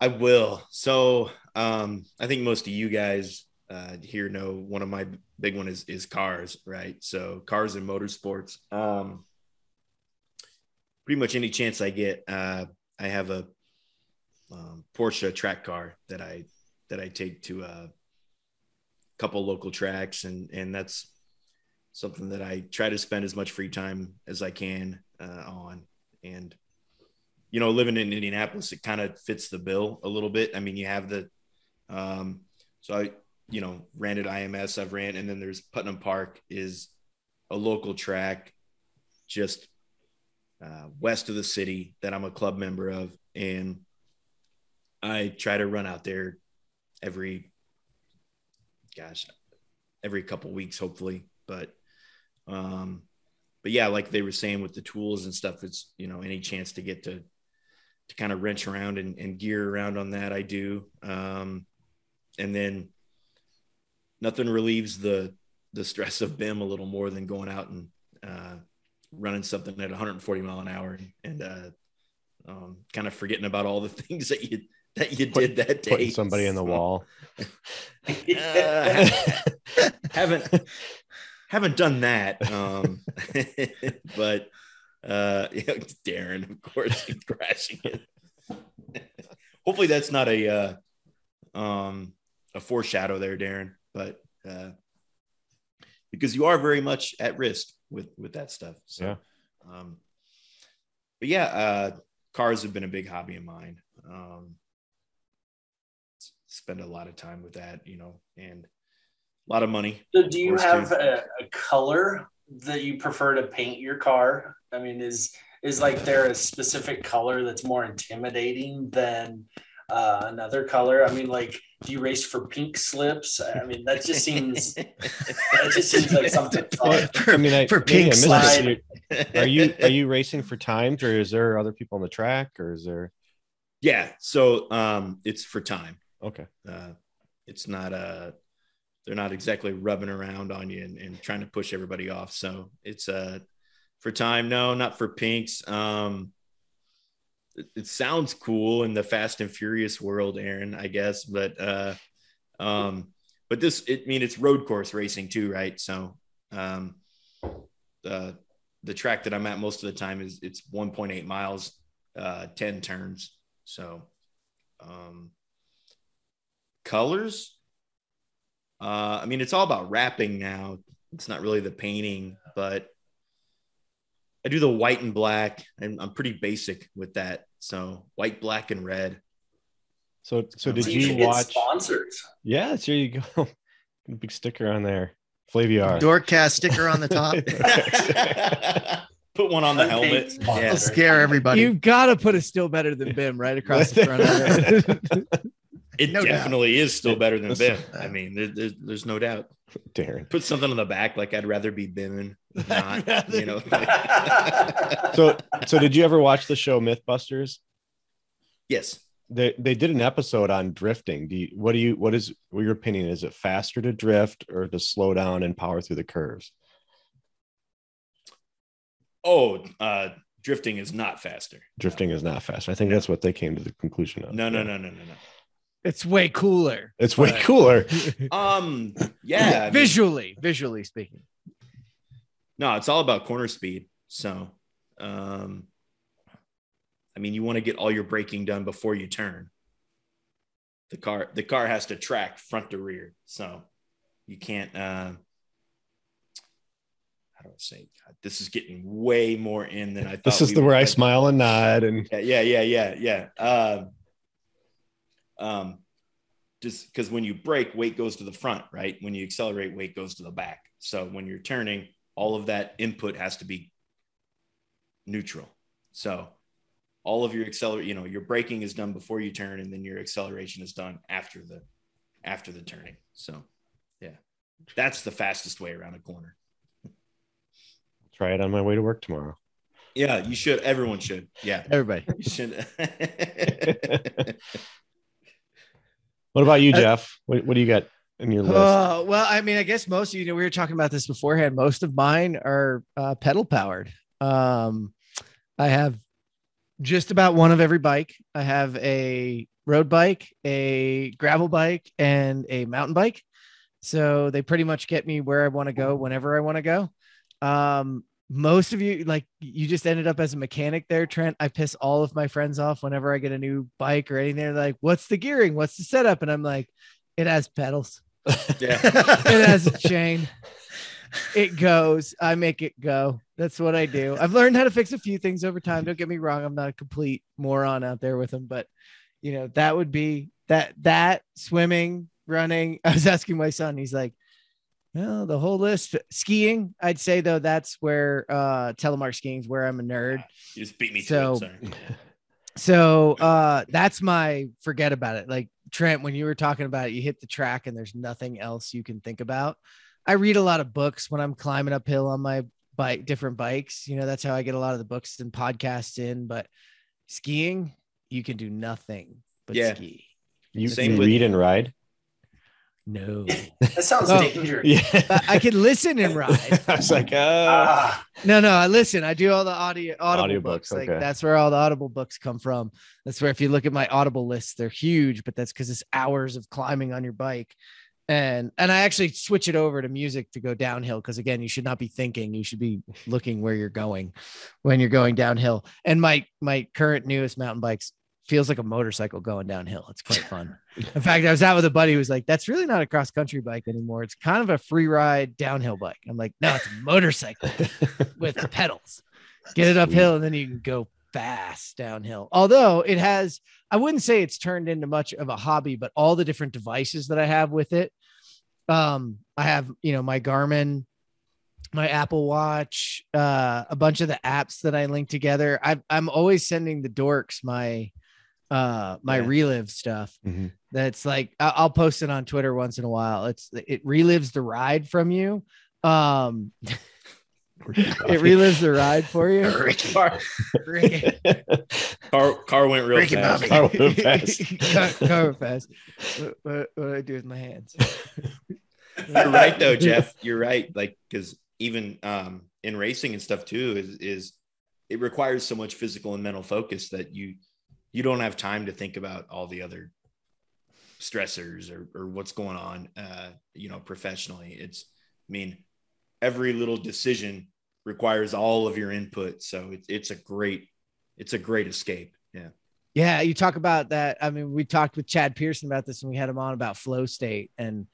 Speaker 1: I will. So um, I think most of you guys uh, here know one of my big one is is cars, right? So cars and motorsports. Um, pretty much any chance I get, uh, I have a um, Porsche track car that I that I take to a couple local tracks, and and that's something that I try to spend as much free time as I can uh, on. And you know, living in Indianapolis, it kind of fits the bill a little bit. I mean, you have the, um, so I, you know, ran at IMS, I've ran, and then there's Putnam Park is a local track just uh, west of the city that I'm a club member of. And I try to run out there every, gosh, every couple weeks, hopefully. But, um, but yeah, like they were saying with the tools and stuff, it's, you know, any chance to get to, to kind of wrench around and, and gear around on that. I do. Um, and then nothing relieves the, the stress of BIM a little more than going out and uh, running something at 140 mile an hour and uh, um, kind of forgetting about all the things that you that you
Speaker 3: Put-
Speaker 1: did that day.
Speaker 3: Somebody in the wall.
Speaker 1: uh, haven't haven't done that. Um, but uh, yeah, Darren, of course, crashing it. Hopefully, that's not a uh, um, a foreshadow there, Darren. But uh, because you are very much at risk with with that stuff. So,
Speaker 3: Yeah.
Speaker 1: um, but yeah, uh, cars have been a big hobby of mine. Um, spend a lot of time with that, you know, and a lot of money.
Speaker 4: So do you have a, a color that you prefer to paint your car? I mean, is is like there a specific color that's more intimidating than uh, another color? I mean, like, do you race for pink slips? I mean, that just seems that just seems like something fun.
Speaker 3: I mean, I,
Speaker 5: For pink
Speaker 3: I missed
Speaker 4: slide.
Speaker 3: Are you are you racing for times, or is there other people on the track, or is there?
Speaker 1: yeah. So um, it's for time.
Speaker 3: Okay,
Speaker 1: Uh, it's not uh they're not exactly rubbing around on you and, and trying to push everybody off. So it's uh for time. No, not for pinks. Um, it, it sounds cool in the Fast and Furious world, Aaron, I guess, but uh, um, but this, it I mean, it's road course racing too, right? So um, the the track that I'm at most of the time is it's 1.8 miles, uh, 10 turns. So, um, colors. Uh, I mean, it's all about wrapping now. It's not really the painting, but I do the white and black, and I'm pretty basic with that. So white, black, and red.
Speaker 3: so so
Speaker 1: So
Speaker 3: did
Speaker 4: So
Speaker 3: you,
Speaker 4: should
Speaker 3: watch?
Speaker 4: sponsors?
Speaker 3: Yeah, there you go. Big sticker on there, Flaviar.
Speaker 5: Dorkcast sticker on the top.
Speaker 1: Put one on the helmet. Yeah.
Speaker 5: It'll scare everybody.
Speaker 2: You've got to put a still better than BIM right across the front of it.
Speaker 1: It
Speaker 5: No doubt.
Speaker 1: definitely is still better than
Speaker 3: Listen-
Speaker 1: BIM. I mean, there, there's, there's no doubt.
Speaker 3: Darren.
Speaker 1: Put something on the back, like I'd rather be Bimin, not,
Speaker 5: rather-
Speaker 1: you know.
Speaker 3: So so did you ever watch the show MythBusters?
Speaker 1: yes.
Speaker 3: They they did an episode on drifting. Do you what do you what is what your opinion? Is it faster to drift or to slow down and power through the curves?
Speaker 1: Oh, uh, drifting is not faster.
Speaker 3: Drifting is not faster. I think that's what they came to the conclusion of.
Speaker 1: No, no,
Speaker 3: Yeah.
Speaker 1: no, no, no, no.
Speaker 2: It's way cooler.
Speaker 3: It's way
Speaker 2: But-
Speaker 3: cooler.
Speaker 1: Um, yeah, I mean,
Speaker 2: visually, visually speaking.
Speaker 1: no, it's all about corner speed. So, um, I mean, you want to get all your braking done before you turn. The car, the car has to track front to rear, so you can't. Uh, how do I say? God, this is getting way more in than I thought.
Speaker 3: This is
Speaker 1: we
Speaker 3: the
Speaker 1: would,
Speaker 3: where I smile and nod and
Speaker 1: Yeah, yeah, yeah, yeah, yeah. Um, um, just because when you brake, weight goes to the front, right? When you accelerate, weight goes to the back. So when you're turning, all of that input has to be neutral. So all of your accelerate, you know, your braking is done before you turn, and then your acceleration is done after the after the turning. So yeah, that's the fastest way around a corner.
Speaker 3: I'll try it on my way to work tomorrow.
Speaker 1: Yeah, you should. Everyone should. Yeah,
Speaker 2: Everybody.
Speaker 1: you should.
Speaker 3: What about you,
Speaker 2: Uh,
Speaker 3: Jeff? What, what do you got in your list?
Speaker 2: Oh, well, I mean, I guess most of you know, we were talking about this beforehand. Most of mine are uh, pedal powered. Um, I have just about one of every bike. I have a road bike, a gravel bike, and a mountain bike. So they pretty much get me where I want to go whenever I want to go. Um, most of you, like, you just ended up as a mechanic there, Trent. I piss all of my friends off whenever I get a new bike or anything. They're like, "What's the gearing? What's the setup?" And I'm like, "It has pedals."
Speaker 1: yeah.
Speaker 2: it has a chain. It goes. I make it go. That's what I do. I've learned how to fix a few things over time. Don't get me wrong. I'm not a complete moron out there with them, but you know, that would be that that swimming, running. I was asking my son, he's like, well, the whole list. Skiing, I'd say though, that's where uh telemark skiing is where I'm a nerd.
Speaker 1: You just beat me to
Speaker 2: So-
Speaker 1: it. Sorry.
Speaker 2: So uh that's my forget about it. Like Trent, when you were talking about it, you hit the track and there's nothing else you can think about. I read a lot of books when I'm climbing uphill on my bike, different bikes. You know, that's how I get a lot of the books and podcasts in. But skiing, you can do nothing but
Speaker 1: Yeah.
Speaker 2: ski.
Speaker 3: You,
Speaker 1: Same
Speaker 3: you
Speaker 1: with-
Speaker 3: read and ride.
Speaker 2: No,
Speaker 4: That sounds
Speaker 2: Oh.
Speaker 4: dangerous.
Speaker 3: Yeah.
Speaker 2: I could listen and ride.
Speaker 3: I was like, uh,
Speaker 4: Ah,
Speaker 2: No, no, I listen. I do all the audio audible
Speaker 3: Audiobooks,
Speaker 2: books. Like
Speaker 3: okay.
Speaker 2: that's where all the audible books come from. That's where if you look at my audible list, they're huge, but that's because it's hours of climbing on your bike. And and I actually switch it over to music to go downhill because again, you should not be thinking, you should be looking where you're going when you're going downhill. And my my current newest mountain bikes feels like a motorcycle going downhill. It's quite fun. In fact, I was out with a buddy who was like, "That's really not a cross country bike anymore. It's kind of a free ride downhill bike." I'm like, "No, it's a motorcycle with pedals. Get it uphill, and then you can go fast downhill." Although it has, I wouldn't say it's turned into much of a hobby, but all the different devices that I have with it. Um, I have, you know, my Garmin, my Apple Watch, uh, a bunch of the apps that I link together. I, I'm always sending the dorks my uh my
Speaker 1: Yeah.
Speaker 2: relive stuff
Speaker 3: Mhm.
Speaker 2: that's like I- i'll post it on twitter once in a while it's it relives the ride from you um it relives the ride for you
Speaker 1: car,
Speaker 2: Ricky-
Speaker 1: car, car went real
Speaker 5: Ricky
Speaker 1: fast.
Speaker 5: Bobby.
Speaker 3: Car went fast.
Speaker 2: Car- car went fast what, what, what do i do with my hands
Speaker 1: You're right though, Jeff. You're right. Like because even um, in racing and stuff too is is it requires so much physical and mental focus that you you don't have time to think about all the other stressors or, or what's going on uh you know professionally. It's i mean every little decision requires all of your input. So it's it's a great it's a great escape. Yeah.
Speaker 2: Yeah, you talk about that. I mean, we talked with Chad Pearson about this and we had him on about flow state, and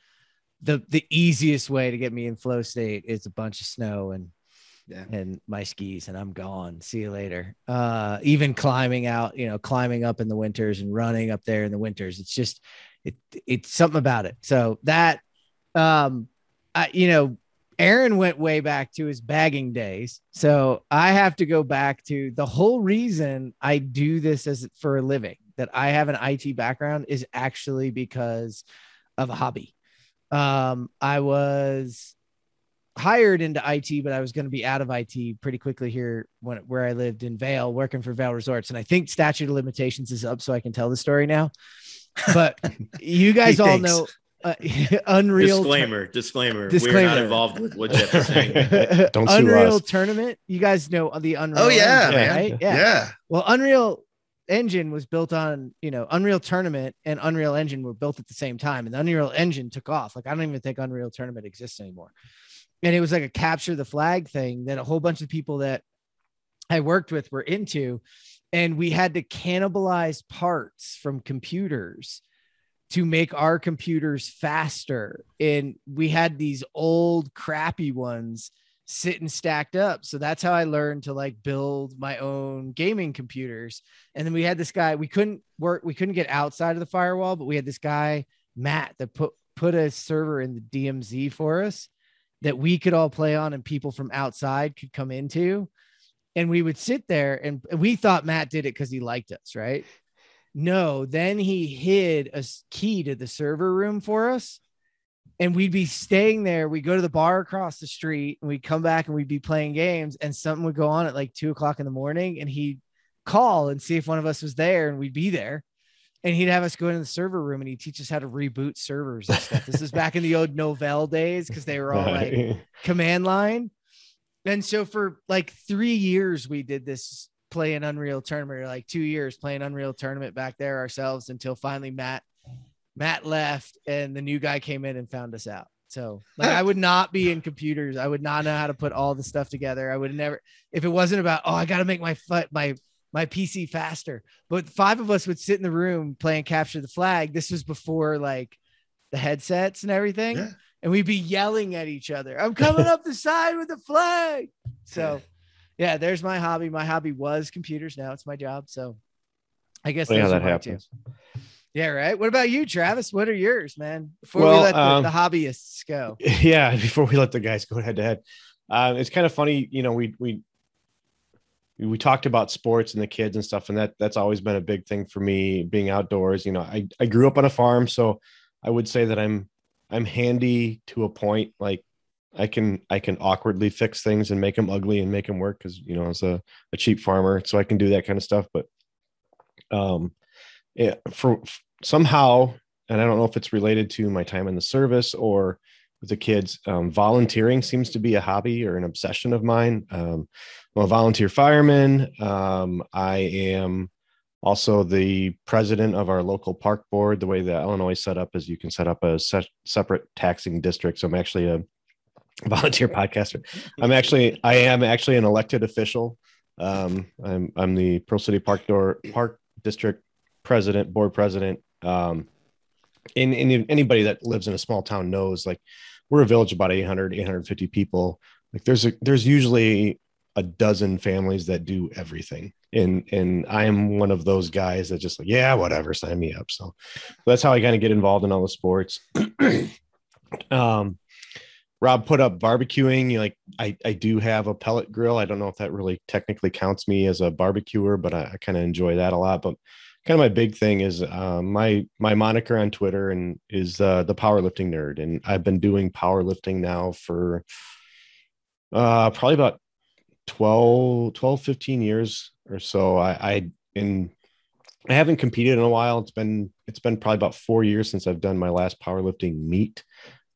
Speaker 2: the the easiest way to get me in flow state is a bunch of snow and
Speaker 1: yeah
Speaker 2: and my skis, and I'm gone. See you later. Uh, even climbing out, you know, climbing up in the winters and running up there in the winters. It's just it it's something about it. So that um, I you know, Aaron went way back to his bagging days. So I have to go back to the whole reason I do this as for a living, that I have an IT background is actually because of a hobby. Um, I was hired into IT, but I was going to be out of IT pretty quickly here when where I lived in Vail, working for Vail Resorts. And I think statute of limitations is up, so I can tell the story now. But you guys all
Speaker 5: thinks.
Speaker 2: know uh, Unreal
Speaker 1: disclaimer disclaimer disclaimer. we're not involved with what jeff is saying
Speaker 3: Don't sue
Speaker 2: Unreal
Speaker 3: us.
Speaker 2: Tournament. You guys know the Unreal.
Speaker 5: Oh yeah,
Speaker 2: Engine,
Speaker 5: man.
Speaker 2: right?
Speaker 5: Yeah.
Speaker 2: Well, Unreal Engine was built on, you know, Unreal Tournament and Unreal Engine were built at the same time, and the Unreal Engine took off. Like I don't even think Unreal Tournament exists anymore. And it was like a capture the flag thing that a whole bunch of people that I worked with were into, and we had to cannibalize parts from computers to make our computers faster. And we had these old crappy ones sitting stacked up. So that's how I learned to like build my own gaming computers. And then we had this guy, we couldn't work, we couldn't get outside of the firewall, but we had this guy, Matt, that put put a server in the DMZ for us that we could all play on and people from outside could come into. And we would sit there and we thought Matt did it because he liked us, right? No, then he hid a key to the server room for us. And we'd be staying there. We'd go to the bar across the street and we'd come back and we'd be playing games. And something would go on at like two o'clock in the morning. And he'd call and see if one of us was there and we'd be there. And he'd have us go into the server room and he'd teach us how to reboot servers and stuff. this is back in the old Novell days because they were all like command line. And so for like three years, we did this play an Unreal Tournament, or like two years playing Unreal Tournament back there ourselves until finally Matt Matt left and the new guy came in and found us out. So like I would not be in computers. I would not know how to put all the stuff together. I would never if it wasn't about oh I got to make my foot my my PC faster. But five of us would sit in the room playing capture the flag. This was before like the headsets and everything
Speaker 5: Yeah.
Speaker 2: and we'd be yelling at each other. I'm coming up the side with the flag. So, yeah, there's my hobby. My hobby was computers. Now it's my job. So, I guess
Speaker 3: how that happens.
Speaker 2: Yeah, right. What about you, Travis? What are yours, man? Before
Speaker 3: Well,
Speaker 2: we let the,
Speaker 3: um,
Speaker 2: the hobbyists go.
Speaker 3: yeah before we let the guys go head to head uh, it's kind of funny you know we we we talked about sports and the kids and stuff and that that's always been a big thing for me being outdoors you know i i grew up on a farm so i would say that i'm i'm handy to a point like i can i can awkwardly fix things and make them ugly and make them work because you know as a, a cheap farmer so i can do that kind of stuff but um yeah for somehow and I don't know if it's related to my time in the service or with the kids. Um, volunteering seems to be a hobby or an obsession of mine. Um, I'm a volunteer fireman. Um, I am also the president of our local park board. The way that Illinois is set up is you can set up a se- separate taxing district. So I'm actually a volunteer podcaster. I'm actually I am actually an elected official. Um, I'm I'm the Pearl City Park Door Park District president, board president. Um, and, and anybody that lives in a small town knows like we're a village about 800 850 people. Like there's a there's usually a dozen families that do everything. And and i am one of those guys that just like yeah whatever sign me up. So that's how i kind of get involved in all the sports. Um rob put up barbecuing. Like i i do have a pellet grill. I don't know if that really technically counts me as a barbecuer but i, I kind of enjoy that a lot. But kind of my big thing is uh, my my moniker on Twitter and is uh, the powerlifting nerd, and I've been doing powerlifting now for uh, probably about 12, 12, 15 years or so. I, I in I haven't competed in a while. It's been it's been probably about four years since I've done my last powerlifting meet.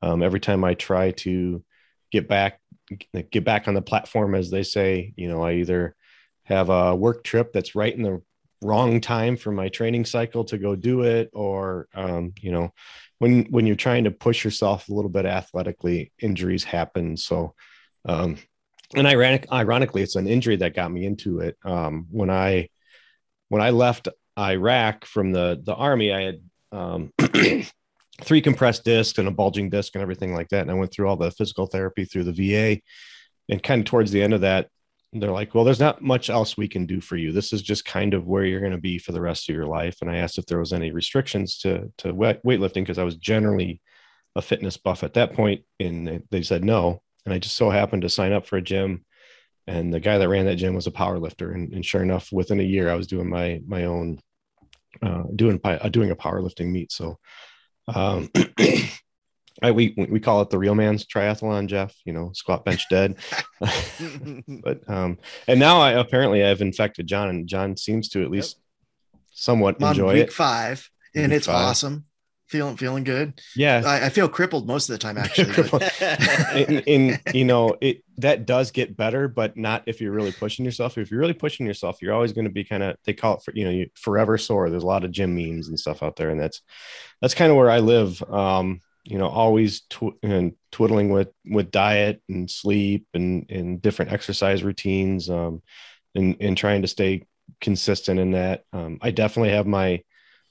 Speaker 3: Um, every time I try to get back get back on the platform, as they say, you know, I either have a work trip that's right in the wrong time for my training cycle to go do it or um, you know when when you're trying to push yourself a little bit athletically injuries happen. So um, and ironic ironically it's an injury that got me into it. Um, when i when i left iraq from the the army i had um, three compressed discs and a bulging disc and everything like that. And i went through all the physical therapy through the va and kind of towards the end of that they're like, well, there's not much else we can do for you. This is just kind of where you're going to be for the rest of your life. And I asked if there was any restrictions to to weightlifting because I was generally a fitness buff at that point, and they said no. And I just so happened to sign up for a gym, and the guy that ran that gym was a power lifter. And, and sure enough, within a year, I was doing my my own uh, doing uh, doing a powerlifting meet. So um, I, we we call it the real man's triathlon, Jeff. You know, squat, bench, dead. but um, and now I apparently I've infected Jon, and Jon seems to at least yep. somewhat I'm enjoy
Speaker 5: week
Speaker 3: it.
Speaker 5: Five, and week it's five. awesome. Feeling feeling good.
Speaker 3: Yeah,
Speaker 5: I, I feel crippled most of the time actually.
Speaker 3: in, in you know it that does get better, but not if you're really pushing yourself. If you're really pushing yourself, you're always going to be kind of they call it for you know you, forever sore. There's a lot of gym memes and stuff out there, and that's that's kind of where I live. Um, you know always tw- and twiddling with with diet and sleep and and different exercise routines um and and trying to stay consistent in that. Um, i definitely have my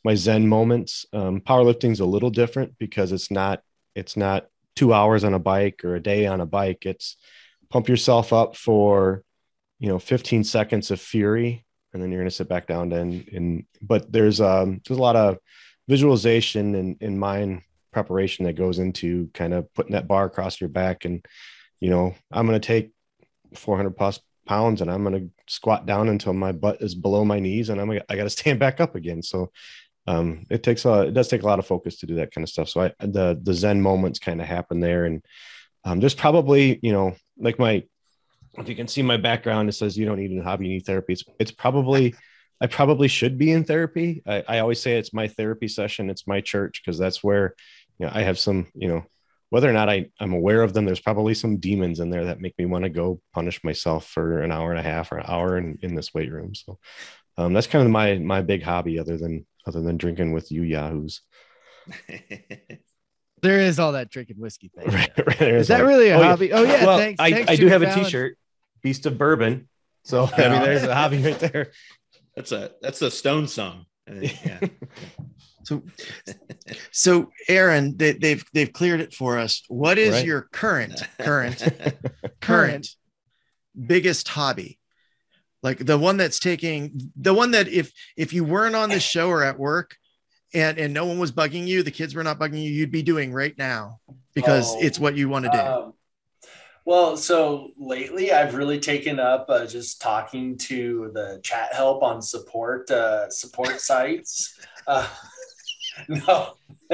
Speaker 3: my zen moments. Um powerlifting's a little different because it's not it's not two hours on a bike or a day on a bike. It's pump yourself up for you know 15 seconds of fury and then you're going to sit back down and and but there's um there's a lot of visualization in in mind preparation that goes into kind of putting that bar across your back and you know i'm going to take 400 plus pounds and i'm going to squat down until my butt is below my knees and i'm gonna, i got to stand back up again so um it takes a it does take a lot of focus to do that kind of stuff so i the the zen moments kind of happen there and um there's probably you know like my if you can see my background it says you don't need a hobby you need therapy it's, it's probably I probably should be in therapy. I, I, always say it's my therapy session. It's my church because that's where you know, I have some, you know, whether or not I, I'm aware of them, there's probably some demons in there that make me want to go punish myself for an hour and a half or an hour in, in this weight room. So um, that's kind of my my big hobby, other than other than drinking with you yahoos.
Speaker 2: there is all that drinking whiskey thing. Right, right, is that like, really a oh, hobby? Yeah. Oh yeah,
Speaker 3: well,
Speaker 2: thanks,
Speaker 3: I,
Speaker 2: thanks
Speaker 3: I do have a T-shirt, Beast of Bourbon. So I mean, there's a hobby right there.
Speaker 1: That's a that's a Stone song. Yeah.
Speaker 5: So, so Aaron, they, have they've, they've cleared it for us. What is right. your current current current biggest hobby? Like the one that's taking the one that if if you weren't on the show or at work, and and no one was bugging you, the kids were not bugging you, you'd be doing right now because oh, it's what you want to do. Um,
Speaker 4: well, so lately I've really taken up uh, just talking to the chat help on support uh, support sites. Uh, no.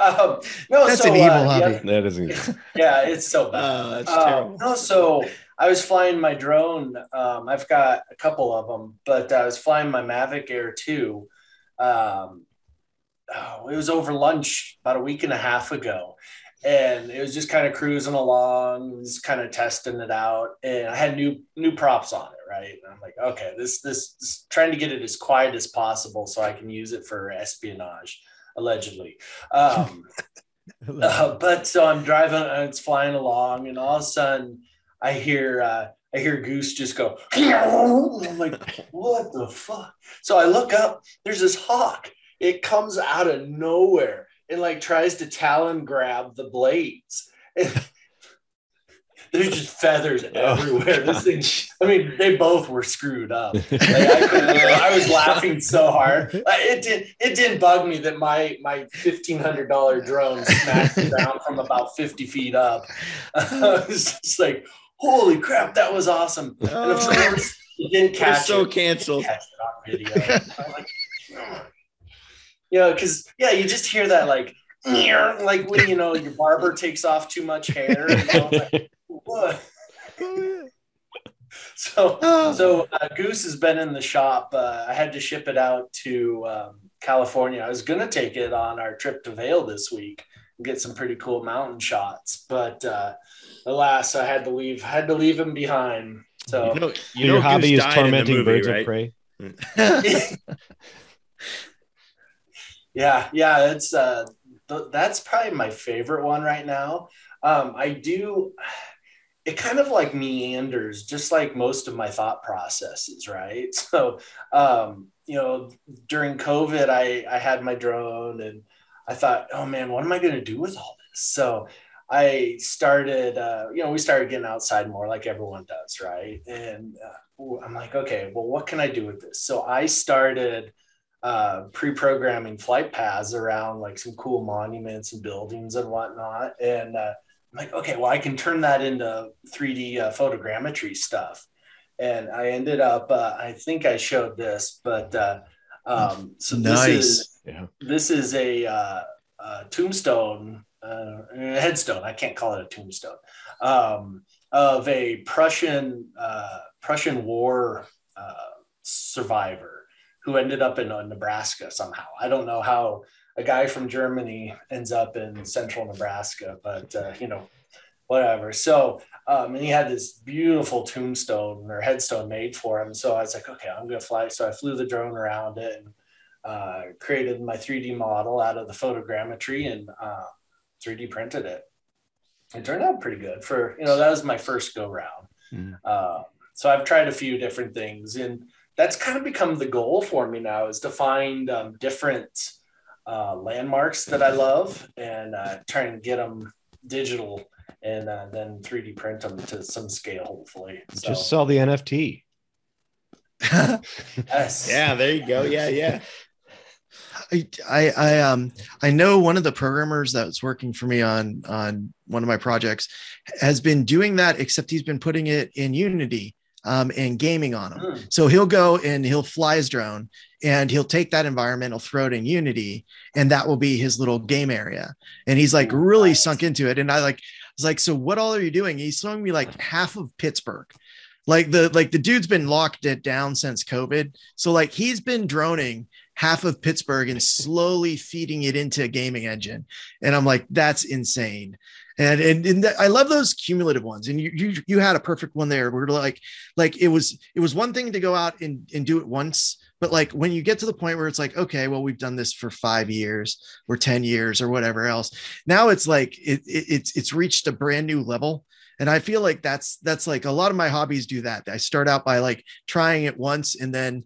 Speaker 4: um, no,
Speaker 5: that's
Speaker 4: so,
Speaker 5: an evil uh, hobby.
Speaker 3: Yeah, that is evil.
Speaker 4: Yeah, it's so bad. Oh, that's um, terrible. No, so I was flying my drone. Um, I've got a couple of them, but I was flying my Mavic Air 2. Um, oh, it was over lunch about a week and a half ago. And it was just kind of cruising along, just kind of testing it out. And I had new new props on it, right? And I'm like, okay, this, this this trying to get it as quiet as possible so I can use it for espionage, allegedly. Um, uh, but so I'm driving and it's flying along, and all of a sudden I hear uh, I hear Goose just go. I'm like, what the fuck? So I look up. There's this hawk. It comes out of nowhere and like tries to talon grab the blades. There's just feathers oh. everywhere. This thing, I mean, they both were screwed up. Like, I, I, was laughing so hard. It did. It didn't bug me that my my fifteen hundred dollar drone smashed down from about fifty feet up. I was just like, "Holy crap, that was awesome!" And of oh. course, it didn't catch.
Speaker 1: so
Speaker 4: it.
Speaker 1: canceled.
Speaker 4: Catch it on video. like, you know, because yeah, you just hear that like. Like when you know your barber takes off too much hair, you know, like, what? so oh. so uh, Goose has been in the shop. Uh, I had to ship it out to um, California. I was gonna take it on our trip to vail this week and get some pretty cool mountain shots, but uh, alas, I had to leave. Had to leave him behind. So
Speaker 6: you know, you know your hobby is tormenting movie, birds right? of prey.
Speaker 4: yeah, yeah, it's uh, th- that's probably my favorite one right now. Um, I do it kind of like meanders just like most of my thought processes right? So um, you know during covid i i had my drone and i thought oh man what am i going to do with all this? So i started uh, you know we started getting outside more like everyone does right? And uh, i'm like okay well what can i do with this? So i started uh, pre-programming flight paths around like some cool monuments and buildings and whatnot. And uh, like, okay, well, I can turn that into 3D uh, photogrammetry stuff. And I ended up, uh, I think I showed this, but uh, um, so nice. this is yeah. this is a, uh, a tombstone, uh, a headstone. I can't call it a tombstone um, of a Prussian uh, Prussian War survivor who ended up in Nebraska somehow. I don't know how a guy from Germany ends up in central Nebraska, but uh, you know, whatever. So, um, and he had this beautiful tombstone or headstone made for him. So I was like, okay, I'm gonna fly. So I flew the drone around it and uh, created my 3D model out of the photogrammetry and uh, 3D printed it. It turned out pretty good for you know that was my first go round. Mm. so I've tried a few different things and that's kind of become the goal for me now is to find um, different uh, landmarks that I love and uh, try and get them digital and uh, then 3D print them to some scale, hopefully.
Speaker 6: So. Just sell the NFT.
Speaker 1: yes. Yeah, there you go. Yeah, yeah.
Speaker 5: I, I, I um I know one of the programmers that's working for me on on one of my projects has been doing that, except he's been putting it in Unity um, and gaming on them. Mm. So he'll go and he'll fly his drone and he'll take that environment, he'll throw it in Unity, and that will be his little game area. And he's like really nice. sunk into it. And I like was like, so what all are you doing? He's showing me like half of Pittsburgh. Like the like the dude's been locked it down since COVID. So like he's been droning half of Pittsburgh and slowly feeding it into a gaming engine. And I'm like, that's insane and and, and I love those cumulative ones. And you, you you had a perfect one there. We're like like it was it was one thing to go out and and do it once, but like when you get to the point where it's like okay, well we've done this for five years or ten years or whatever else. Now it's like it, it it's it's reached a brand new level. And I feel like that's that's like a lot of my hobbies do that. I start out by like trying it once and then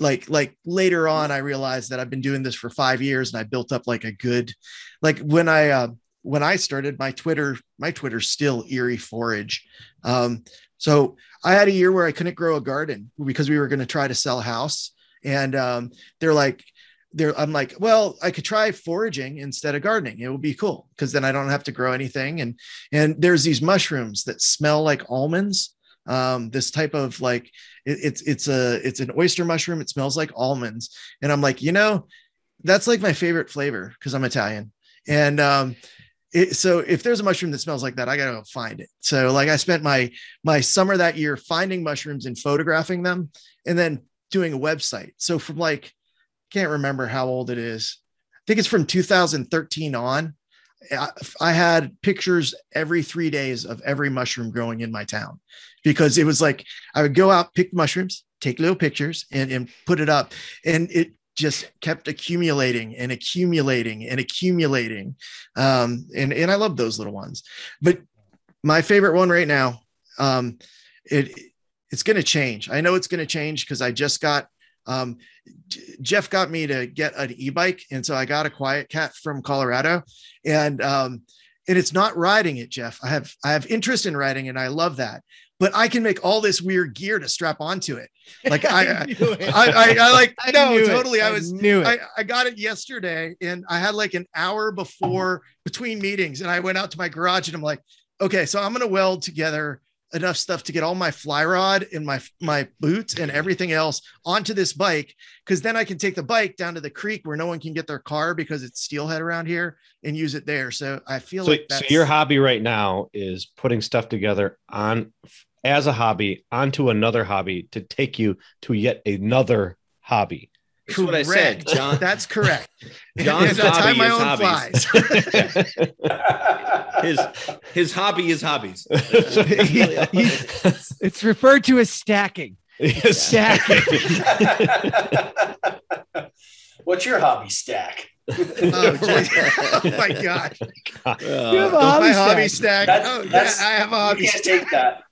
Speaker 5: like like later on i realized that i've been doing this for five years and i built up like a good like when i uh, when I started my Twitter, my Twitter's still eerie Forage. Um, so I had a year where I couldn't grow a garden because we were going to try to sell a house, and um, they're like, they're I'm like, well, I could try foraging instead of gardening. It would be cool because then I don't have to grow anything. And and there's these mushrooms that smell like almonds. Um, this type of like it, it's it's a it's an oyster mushroom. It smells like almonds, and I'm like, you know, that's like my favorite flavor because I'm Italian. And um, it, so if there's a mushroom that smells like that, I gotta go find it. So like I spent my my summer that year finding mushrooms and photographing them, and then doing a website. So from like can't remember how old it is. I think it's from 2013 on. I, I had pictures every three days of every mushroom growing in my town because it was like I would go out, pick mushrooms, take little pictures, and, and put it up. And it just kept accumulating and accumulating and accumulating. Um, and, and I love those little ones. But my favorite one right now, um, it it's going to change. I know it's going to change because I just got um, Jeff got me to get an e-bike, and so I got a QuietKat from Colorado, and um, and it's not riding it, Jeff. I have I have interest in riding, and I love that. But I can make all this weird gear to strap onto it. Like I, I, I, I, I, like I no, totally. It. I was
Speaker 2: knew it.
Speaker 5: I, I got it yesterday, and I had like an hour before between meetings, and I went out to my garage, and I'm like, okay, so I'm gonna weld together enough stuff to get all my fly rod and my my boots and everything else onto this bike because then I can take the bike down to the creek where no one can get their car because it's steelhead around here and use it there. So I feel
Speaker 6: so,
Speaker 5: like
Speaker 6: so your hobby right now is putting stuff together on as a hobby onto another hobby to take you to yet another hobby.
Speaker 1: That's what I said, Jon.
Speaker 5: That's correct.
Speaker 1: Jon's hobby is hobbies. his his hobby is hobbies.
Speaker 2: it's referred to as stacking. Stacking.
Speaker 4: What's your hobby stack?
Speaker 5: oh, oh, my gosh!
Speaker 2: God. you have a hobby
Speaker 5: my
Speaker 2: stack.
Speaker 5: hobby stack.
Speaker 4: That's,
Speaker 5: oh,
Speaker 4: that's,
Speaker 5: yeah, I have a hobby.
Speaker 4: You can't take that.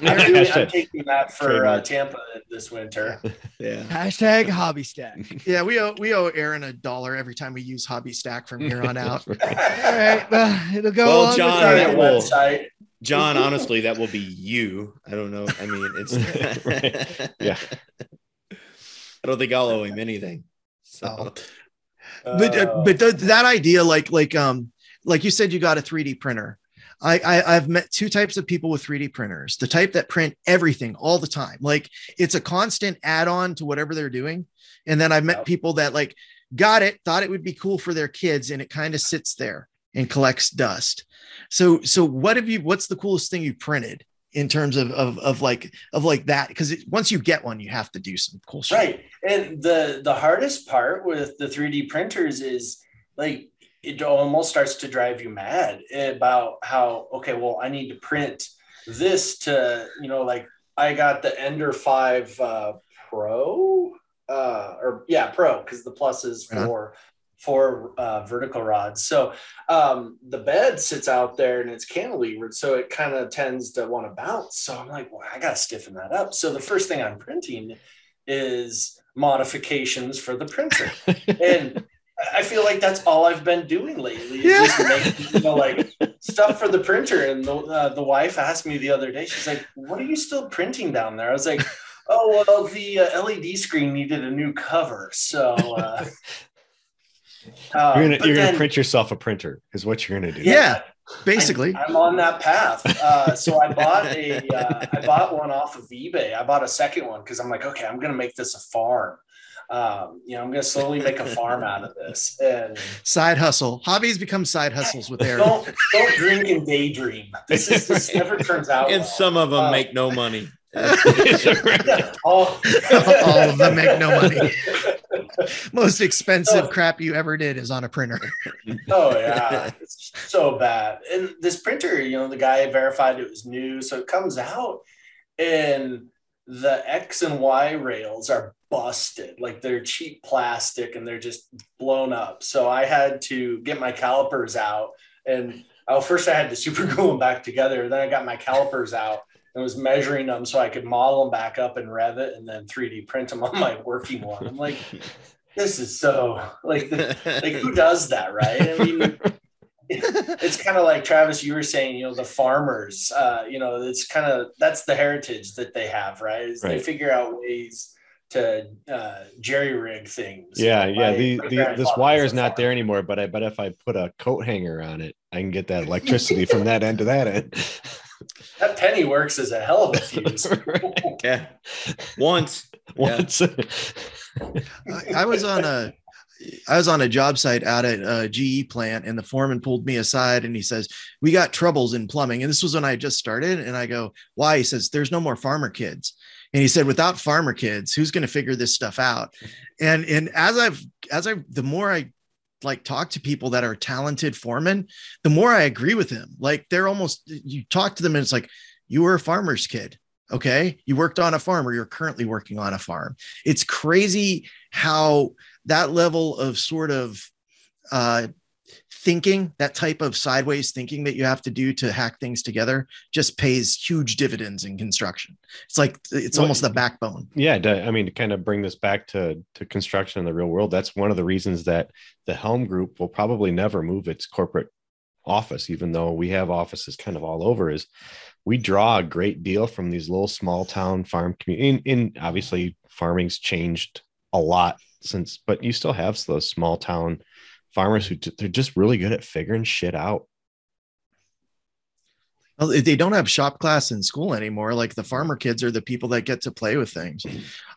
Speaker 4: I'm, doing, I'm taking that for uh, Tampa this winter.
Speaker 1: Yeah.
Speaker 2: Hashtag hobby stack.
Speaker 5: Yeah, we owe we owe Aaron a dollar every time we use hobby stack from here on out.
Speaker 2: All right, well, it'll go
Speaker 1: Well,
Speaker 2: on
Speaker 1: Jon,
Speaker 2: with
Speaker 1: that
Speaker 2: our
Speaker 1: will-
Speaker 4: website.
Speaker 1: Jon, honestly, that will be you. I don't know. I mean, it's
Speaker 6: Right. Yeah.
Speaker 1: I don't think I'll owe him anything. So
Speaker 5: but uh, but th- that idea, like like um like you said, you got a 3D printer. I, I I've met two types of people with 3D printers. The type that print everything all the time, like it's a constant add-on to whatever they're doing. And then I've met people that like got it, thought it would be cool for their kids, and it kind of sits there and collects dust. So so what have you? What's the coolest thing you printed in terms of of, of like of like that? Because once you get one, you have to do some cool stuff
Speaker 4: Right. And the the hardest part with the 3D printers is like it almost starts to drive you mad about how okay, well, I need to print this to, you know, like I got the Ender 5 uh Pro uh or yeah, Pro because the plus is
Speaker 5: on.
Speaker 4: for for uh, vertical rods. So um, the bed sits out there and it's cantilevered, so it kind of tends to want to bounce. So I'm like, well, I gotta stiffen that up. So the first thing I'm printing is modifications for the printer, and I feel like that's all I've been doing lately. Is
Speaker 5: Yeah.
Speaker 4: just making, you know, like stuff for the printer. And the uh, the wife asked me the other day, she's like, "What are you still printing down there?" I was like. Oh well, the uh, LED screen needed a new cover, so uh, uh,
Speaker 6: You're gonna you're
Speaker 4: then-
Speaker 6: gonna print yourself a printer is what you're gonna do.
Speaker 5: Yeah. Basically.
Speaker 4: I, am on that path. Uh, so I bought a, uh, I bought one off of eBay. I bought a second one because I'm like, okay, I'm gonna make this a farm. Um, you know, I'm gonna slowly make a farm out of this. And
Speaker 5: Side hustle. Hobbies become side hustles with Aaron.
Speaker 4: don't don't drink and daydream. This is this never turns out.
Speaker 1: and
Speaker 4: well.
Speaker 1: some of them
Speaker 4: Uh,
Speaker 1: make no money.
Speaker 4: Yeah, all,
Speaker 5: All of them make no money. Most expensive crap you ever did is on a printer.
Speaker 4: Oh yeah, it's so bad. And this printer, you know, the guy verified it was new, so it comes out, and the X and Y rails are busted, like they're cheap plastic and they're just blown up. So I had to get my calipers out, and oh, first I had to super glue them back together. Then I got my calipers out and was measuring them so I could model them back up in Revit and then 3D print them on my working one. I'm like, this is so like like who does that right i mean it's kind of like travis you were saying you know the farmers uh you know it's kind of that's the heritage that they have right is they figure out ways to uh jerry rig things
Speaker 6: Yeah,
Speaker 4: You
Speaker 6: yeah. The, the this wire is not there anymore, but I bet if I put a coat hanger on it, I can get that electricity from that end to that end.
Speaker 4: that penny works as a hell of a fuse
Speaker 1: yeah. Once. Yeah.
Speaker 6: Once.
Speaker 5: I, I was on a I was on a job site out at a GE plant, and the foreman pulled me aside and he says, "We got troubles in plumbing." And this was when I just started, and I go, "Why?" He says, "There's no more farmer kids." And he said, "Without farmer kids, who's going to figure this stuff out?" And and as I've as I the more I like talk to people that are talented foremen, the more I agree with him. Like they're almost you talk to them and it's like you were a farmer's kid. Okay. You worked on a farm or you're currently working on a farm. It's crazy how that level of sort of uh, thinking, that type of sideways thinking that you have to do to hack things together just pays huge dividends in construction. It's like it's
Speaker 6: Well,
Speaker 5: almost the backbone.
Speaker 6: yeah i mean to kind of bring this back to to construction in the real world that's one of the reasons that the helm group will probably never move its corporate office even though we have offices kind of all over is we draw a great deal from these little small town farm community in, in obviously farming's changed a lot since but you still have those small town farmers who they're just really good at figuring shit out
Speaker 5: Well, they don't have shop class in school anymore. Like the farmer kids are the people that get to play with things.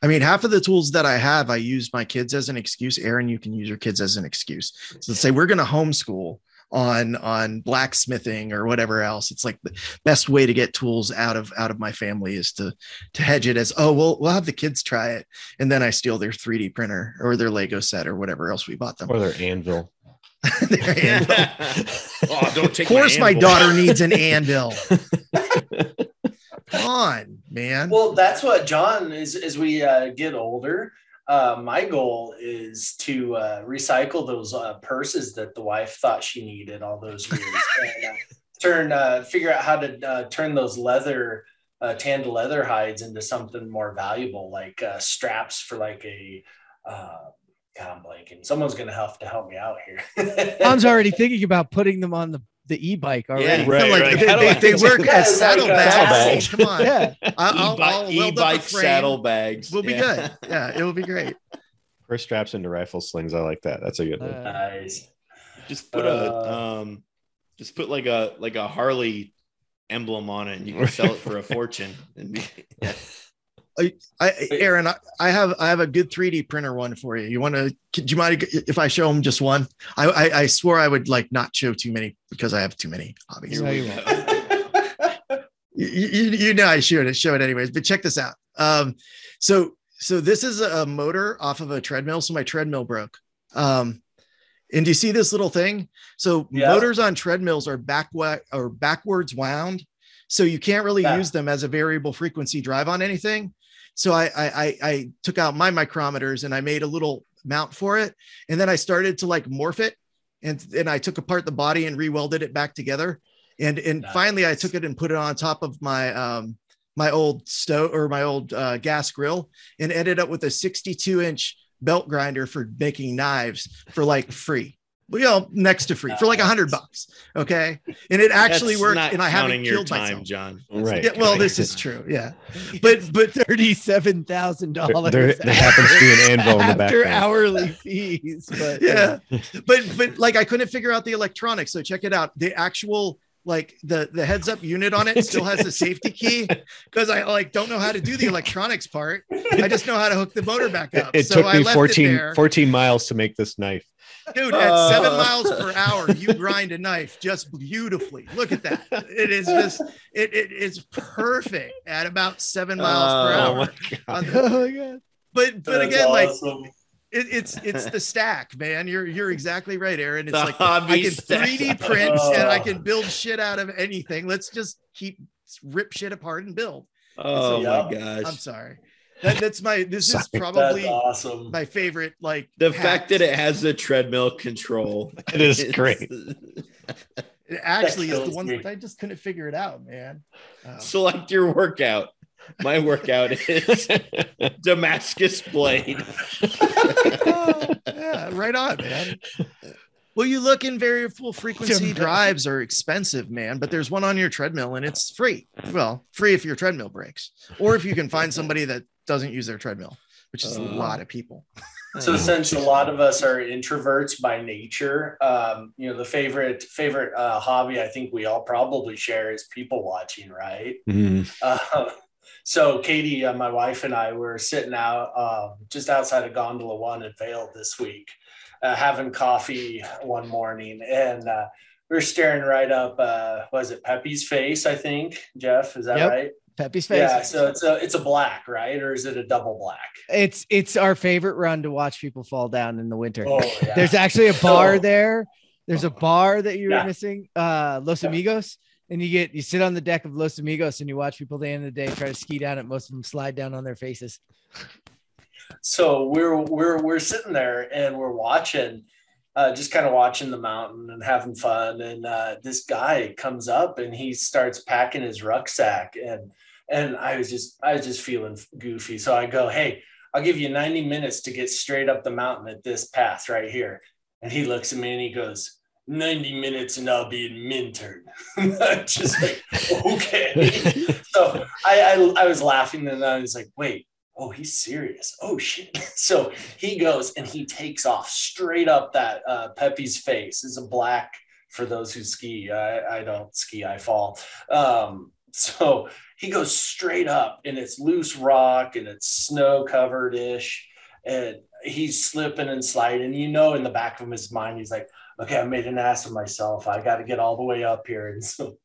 Speaker 5: I mean, half of the tools that I have, I use my kids as an excuse. Aaron, you can use your kids as an excuse. So let's say we're going to homeschool on on blacksmithing or whatever else. It's like the best way to get tools out of out of my family is to to hedge it as oh we'll we'll have the kids try it, and then I steal their 3D printer or their Lego set or whatever else we bought them.
Speaker 6: or their anvil
Speaker 5: Their anvil.
Speaker 1: oh, don't take.
Speaker 5: Of course, my,
Speaker 1: anvil.
Speaker 5: daughter needs an anvil. Come on, man.
Speaker 4: Well, that's what Jon is. As we uh, get older, uh, my goal is to uh, recycle those uh, purses that the wife thought she needed all those years, and uh, turn uh, figure out how to uh, turn those leather uh, tanned leather hides into something more valuable, like uh, straps for like a. Uh, God, I'm blanking. Someone's gonna have to help me out here.
Speaker 2: Jon's already thinking about putting them on the, the e-bike already.
Speaker 1: Yeah,
Speaker 6: Right,
Speaker 5: like,
Speaker 6: right.
Speaker 5: They,
Speaker 6: How
Speaker 5: they- they work
Speaker 4: Yeah,
Speaker 5: as
Speaker 4: it's like
Speaker 5: saddlebags.
Speaker 6: saddlebag.
Speaker 5: Come on.
Speaker 2: Yeah.
Speaker 5: I- I'll,
Speaker 1: E-bike,
Speaker 5: I'll weld up a
Speaker 1: e-bike saddlebags.
Speaker 5: We'll be
Speaker 1: Yeah.
Speaker 5: good. Yeah, it will be great.
Speaker 6: First straps into rifle slings. I like that. That's a good one.
Speaker 2: Uh,
Speaker 4: nice.
Speaker 1: Just put a
Speaker 4: Uh,
Speaker 1: um, just put like a like a Harley emblem on it, and you can sell it for a fortune. And be, yeah.
Speaker 5: I, Aaron, I, I have I have a good 3D printer one for you. You want to? Do you mind if I show them just one? I, I I swore I would like not show too many because I have too many
Speaker 1: Obviously,
Speaker 2: No,
Speaker 1: we
Speaker 2: you
Speaker 1: go.
Speaker 5: you, you, you know I should show it anyways, but check this out. Um, so so this is a motor off of a treadmill. So my treadmill broke. Um, and do you see this little thing? So
Speaker 4: Yeah.
Speaker 5: motors on treadmills are back or backwards wound, so you can't really
Speaker 4: Yeah.
Speaker 5: use them as a variable frequency drive on anything. So I, I I I took out my micrometers and I made a little mount for it, and then I started to like morph it, and and I took apart the body and re-welded it back together, and and
Speaker 4: Nice.
Speaker 5: finally I took it and put it on top of my um my old stove or my old uh, gas grill, and ended up with a 62 inch belt grinder for making knives for like free. Well, you know, next to free for like a hundred bucks. Okay. And it actually
Speaker 1: That's
Speaker 5: worked.
Speaker 1: not
Speaker 5: And I haven't
Speaker 1: counting your
Speaker 5: killed
Speaker 1: time,
Speaker 5: myself.
Speaker 1: Jon.
Speaker 6: Right.
Speaker 5: Yeah, well, this is true. Yeah. But but
Speaker 2: thirty-seven thousand dollars.
Speaker 6: There- there happens to be an anvil in the
Speaker 2: after
Speaker 6: background.
Speaker 2: hourly fees. But
Speaker 5: yeah. But but like I couldn't figure out the electronics. So check it out. The actual like the the heads up unit on it still has the safety key because I like don't know how to do the electronics part. I just know how to hook the motor back up.
Speaker 6: it
Speaker 5: so
Speaker 6: took
Speaker 5: I
Speaker 6: me
Speaker 5: left
Speaker 6: 14,
Speaker 5: it
Speaker 6: 14 miles to make this knife.
Speaker 5: Dude, at seven
Speaker 1: Uh.
Speaker 5: miles per hour, you grind a knife just beautifully. Look at that. It is just it, it is perfect at about seven miles per
Speaker 1: Oh,
Speaker 5: hour.
Speaker 6: my God.
Speaker 5: The-
Speaker 2: oh my god.
Speaker 5: but but
Speaker 4: That's
Speaker 5: again, like it, it's it's the stack, man. You're you're exactly right, Aaron. It's
Speaker 1: The
Speaker 5: like I can
Speaker 1: stack.
Speaker 5: 3D print and I
Speaker 4: Oh.
Speaker 5: can build shit out of anything. Let's just keep rip shit apart and build.
Speaker 1: Oh
Speaker 4: Yeah.
Speaker 1: my gosh!
Speaker 5: I'm sorry. That, that's my this is probably
Speaker 4: awesome.
Speaker 5: my favorite like
Speaker 1: The
Speaker 5: hack.
Speaker 1: fact that it has the treadmill control.
Speaker 6: It is great.
Speaker 5: it actually is the one
Speaker 4: me.
Speaker 5: that I just couldn't figure it out, man. Uh,
Speaker 1: Select your workout. My workout is Damascus blade.
Speaker 5: oh, yeah, right on, man. Well, you look in variable frequency drives are expensive, man, but there's one on your treadmill and it's free. Well, free if your treadmill breaks, or if you can find somebody that doesn't use their treadmill, which is a
Speaker 1: Uh.
Speaker 5: lot of people.
Speaker 4: So since a lot of us are introverts by nature, um, you know, the favorite favorite uh, hobby I think we all probably share is people watching, right?
Speaker 6: Mhm.
Speaker 4: Uh, so Katie, uh, my wife, and I were sitting out um, just outside of Gondola One in Vail this week, uh, having coffee one morning, and uh, we are staring right up. Uh, was it Pepi's face? I think Jeff, is that
Speaker 2: Yep.
Speaker 4: right?
Speaker 2: Pepi's face.
Speaker 4: Yeah, so it's a it's a black, right? Or is it a double black?
Speaker 2: it's it's our favorite run to watch people fall down in the winter.
Speaker 4: Oh, yeah.
Speaker 2: There's actually a bar
Speaker 4: So-
Speaker 2: there. There's a bar that you're
Speaker 4: Yeah.
Speaker 2: missing, uh, Los. Amigos, and you get you sit on the deck of Los Amigos and you watch people at the end of the day try to ski down it. Most of them slide down on their faces.
Speaker 4: so we're we're we're sitting there and we're watching uh, just kind of watching the mountain and having fun and uh, this guy comes up and he starts packing his rucksack and and i was just i was just feeling goofy so i go hey i'll give you 90 minutes to get straight up the mountain at this path right here and he looks at me and he goes 90 minutes and i'll be in minturn just like okay so I, I I was laughing and I was like, wait, oh, he's serious. Oh shit. So he goes and he takes off straight up that uh, Pepi's face is a black for those who ski. I, I don't ski, I fall. Um, so he goes straight up and it's loose rock and it's snow covered ish. And he's slipping and sliding. You know, in the back of his mind, he's like, okay, I made an ass of myself. I got to get all the way up here. And so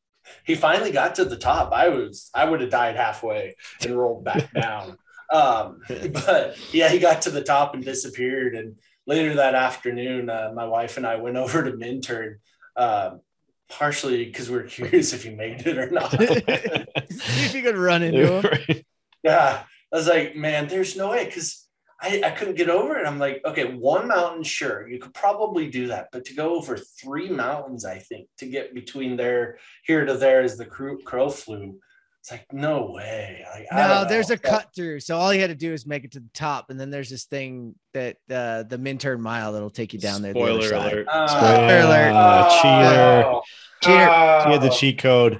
Speaker 4: he finally got to the top. I was, I would have died halfway and rolled back down. Um, but yeah, he got to the top and disappeared. And later that afternoon, uh, my wife and I went over to Minturn, um, partially because we are curious if he made it or not.
Speaker 2: See if you could run into him.
Speaker 4: yeah, I was like, man, there's no way because I, I couldn't get over it. I'm like, okay, one mountain, sure, you could probably do that, but to go over three mountains, I think to get between there here to there as the crow, crow flew. It's like no way. Like, I
Speaker 2: No,
Speaker 4: don't know.
Speaker 2: there's a
Speaker 4: But-
Speaker 2: cut through. So all you had to do is make it to the top, and then there's this thing that uh, the Minturn mile that'll take you down there. the other
Speaker 1: Spoiler
Speaker 2: side.
Speaker 1: alert.
Speaker 4: Uh,
Speaker 2: Spoiler alert.
Speaker 6: Uh, cheater.
Speaker 4: oh,
Speaker 2: Cheater.
Speaker 4: oh.
Speaker 6: He had the cheat code.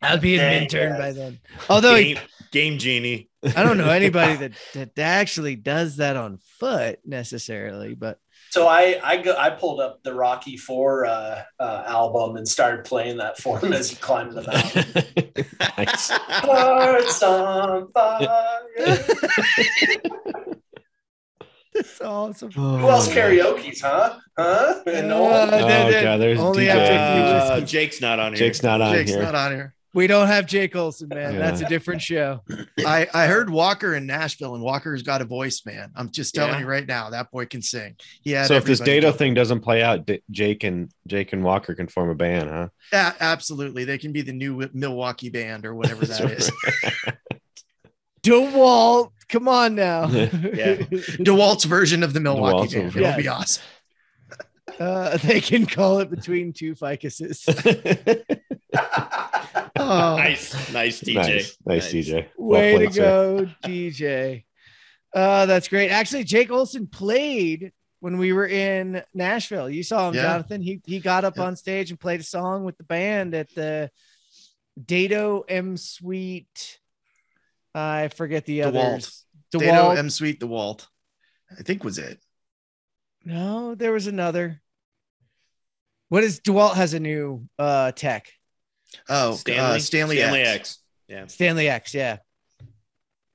Speaker 2: I'll be in
Speaker 4: Dang
Speaker 2: Minturn
Speaker 4: it.
Speaker 2: by then. Although he-
Speaker 1: Game, game genie.
Speaker 2: I don't know anybody that, that actually does that on foot necessarily, but
Speaker 4: So I I go, I pulled up the Rocky Four uh, uh, album and started playing that for him as he climbed the mountain.
Speaker 6: nice.
Speaker 4: Hearts on fire.
Speaker 2: it's awesome.
Speaker 4: Who else karaoke's, huh? Huh? And no
Speaker 2: Uh.
Speaker 6: Oh,
Speaker 2: then- then
Speaker 6: God, there's
Speaker 2: only
Speaker 6: DJ.
Speaker 2: after
Speaker 1: Uh. Jake's not on here.
Speaker 6: Jake's not on
Speaker 5: Jake's
Speaker 6: here.
Speaker 5: not on here.
Speaker 2: We don't have Jake Olson, man.
Speaker 6: Yeah.
Speaker 2: That's a different show.
Speaker 5: I, I heard Walker in Nashville, and Walker's got a voice, man. I'm just telling
Speaker 1: Yeah.
Speaker 5: you right now, that boy can sing. Yeah.
Speaker 6: so if this data thing doesn't play out, D- Jake and Jake and Walker can form a band, huh?
Speaker 5: yeah, absolutely, they can be the new Milwaukee band or whatever that is.
Speaker 2: DeWalt, come on now.
Speaker 1: Yeah.
Speaker 5: DeWalt's version of the Milwaukee
Speaker 6: DeWalt's
Speaker 5: band. It'll be awesome.
Speaker 2: Uh, they can call it between two ficuses.
Speaker 5: Oh,
Speaker 1: Nice, nice DJ.
Speaker 6: nice, nice, DJ. Well
Speaker 2: Way to
Speaker 6: played, sir.
Speaker 2: go, DJ. Uh, that's great. Actually, Jake Olson played when we were in Nashville. You saw him,
Speaker 5: Yeah.
Speaker 2: Jonathan. He he got up
Speaker 5: Yeah.
Speaker 2: on stage and played a song with the band at the Dado M Suite. I forget the
Speaker 5: DeWalt.
Speaker 2: others.
Speaker 5: Dado M Suite DeWalt. I think was it.
Speaker 2: no, there was another. What is DeWalt has a new uh tech?
Speaker 5: Oh,
Speaker 1: Stanley,
Speaker 5: uh, Stanley,
Speaker 1: Stanley
Speaker 5: X.
Speaker 1: X. Yeah.
Speaker 2: Stanley X, yeah.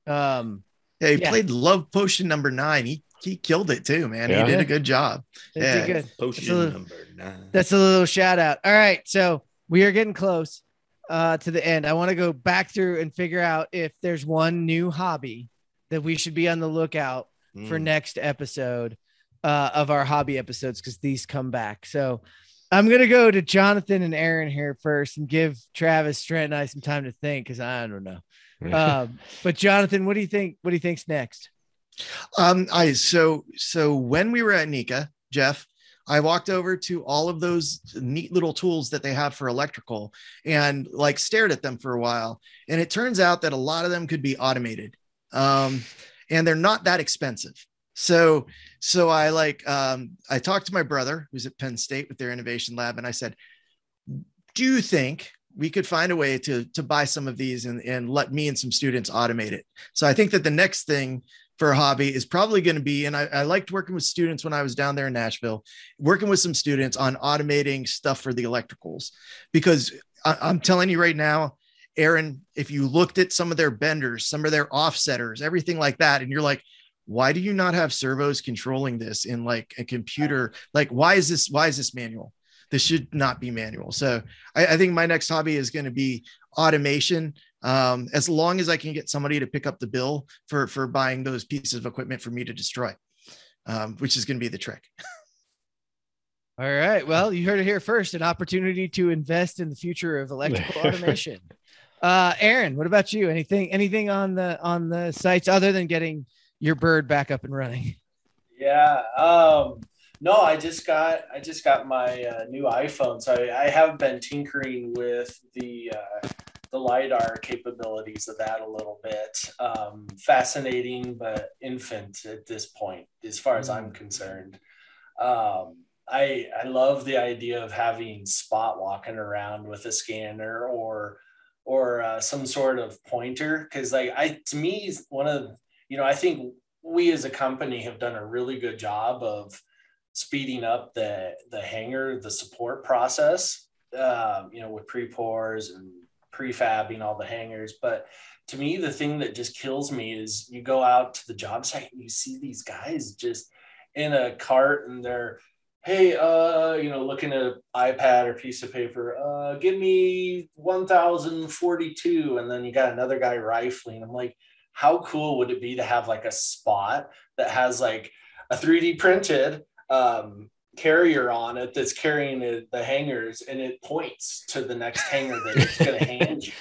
Speaker 2: Um,
Speaker 5: Yeah, he
Speaker 2: Yeah.
Speaker 5: played Love Potion number nine. He he killed it too, man.
Speaker 6: Yeah.
Speaker 5: He did a good job.
Speaker 2: they
Speaker 5: Yeah.
Speaker 2: did good.
Speaker 1: Potion
Speaker 2: That's a-
Speaker 1: number nine.
Speaker 2: That's a little shout out. All right. So we are getting close uh, to the end. I want to go back through and figure out if there's one new hobby that we should be on the lookout for
Speaker 1: Mm.
Speaker 2: next episode uh, of our hobby episodes because these come back. So I'm going to go to Jonathan and Aaron here first and give Travis, Trent, and I some time to think because I don't know. Um, but Jonathan, what do you think? What do you think's next?
Speaker 5: Um, I so so when we were at NECA, Jeff, I walked over to all of those neat little tools that they have for electrical and like stared at them for a while. And it turns out that a lot of them could be automated. Um, and they're not that expensive. So so I like um I talked to my brother who's at Penn State with their innovation lab, and I said, Do you think we could find a way to to buy some of these and, and let me and some students automate it? So I think that the next thing for a hobby is probably going to be, and I, I liked working with students when I was down there in Nashville, working with some students on automating stuff for the electricals. Because I, I'm telling you right now, Aaron, if you looked at some of their benders, some of their offsetters, everything like that, and you're like, why do you not have servos controlling this in like a computer? Like, why is this, why is this manual? this should not be manual. So I, I think my next hobby is going to be automation. Um, as long as I can get somebody to pick up the bill for for buying those pieces of equipment for me to destroy, um, which is going to be the trick.
Speaker 2: All right. Well, you heard it here first. An opportunity to invest in the future of electrical automation. Uh, Aaron, what about you? Anything, anything on the on the sites other than getting your bird back up and running?
Speaker 4: Yeah. Um, no, I just got I just got my uh, new iPhone, so I, I have been tinkering with the uh, the lidar capabilities of that a little bit. Um, fascinating, but infant at this point, as far as I'm concerned. Um, I I love the idea of having spot walking around with a scanner or or uh, some sort of pointer because like I to me one of you know I think we as a company have done a really good job of speeding up the the hanger the support process um, you know with pre-pours and prefabbing all the hangers but to me the thing that just kills me is you go out to the job site and you see these guys just in a cart and they're hey, uh, you know, looking at an iPad or piece of paper, uh, give me 1042. And then you got another guy rifling. I'm like, how cool would it be to have like a spot that has like a 3D printed um, carrier on it that's carrying it, the hangers and it points to the next hanger that it's going to hand you?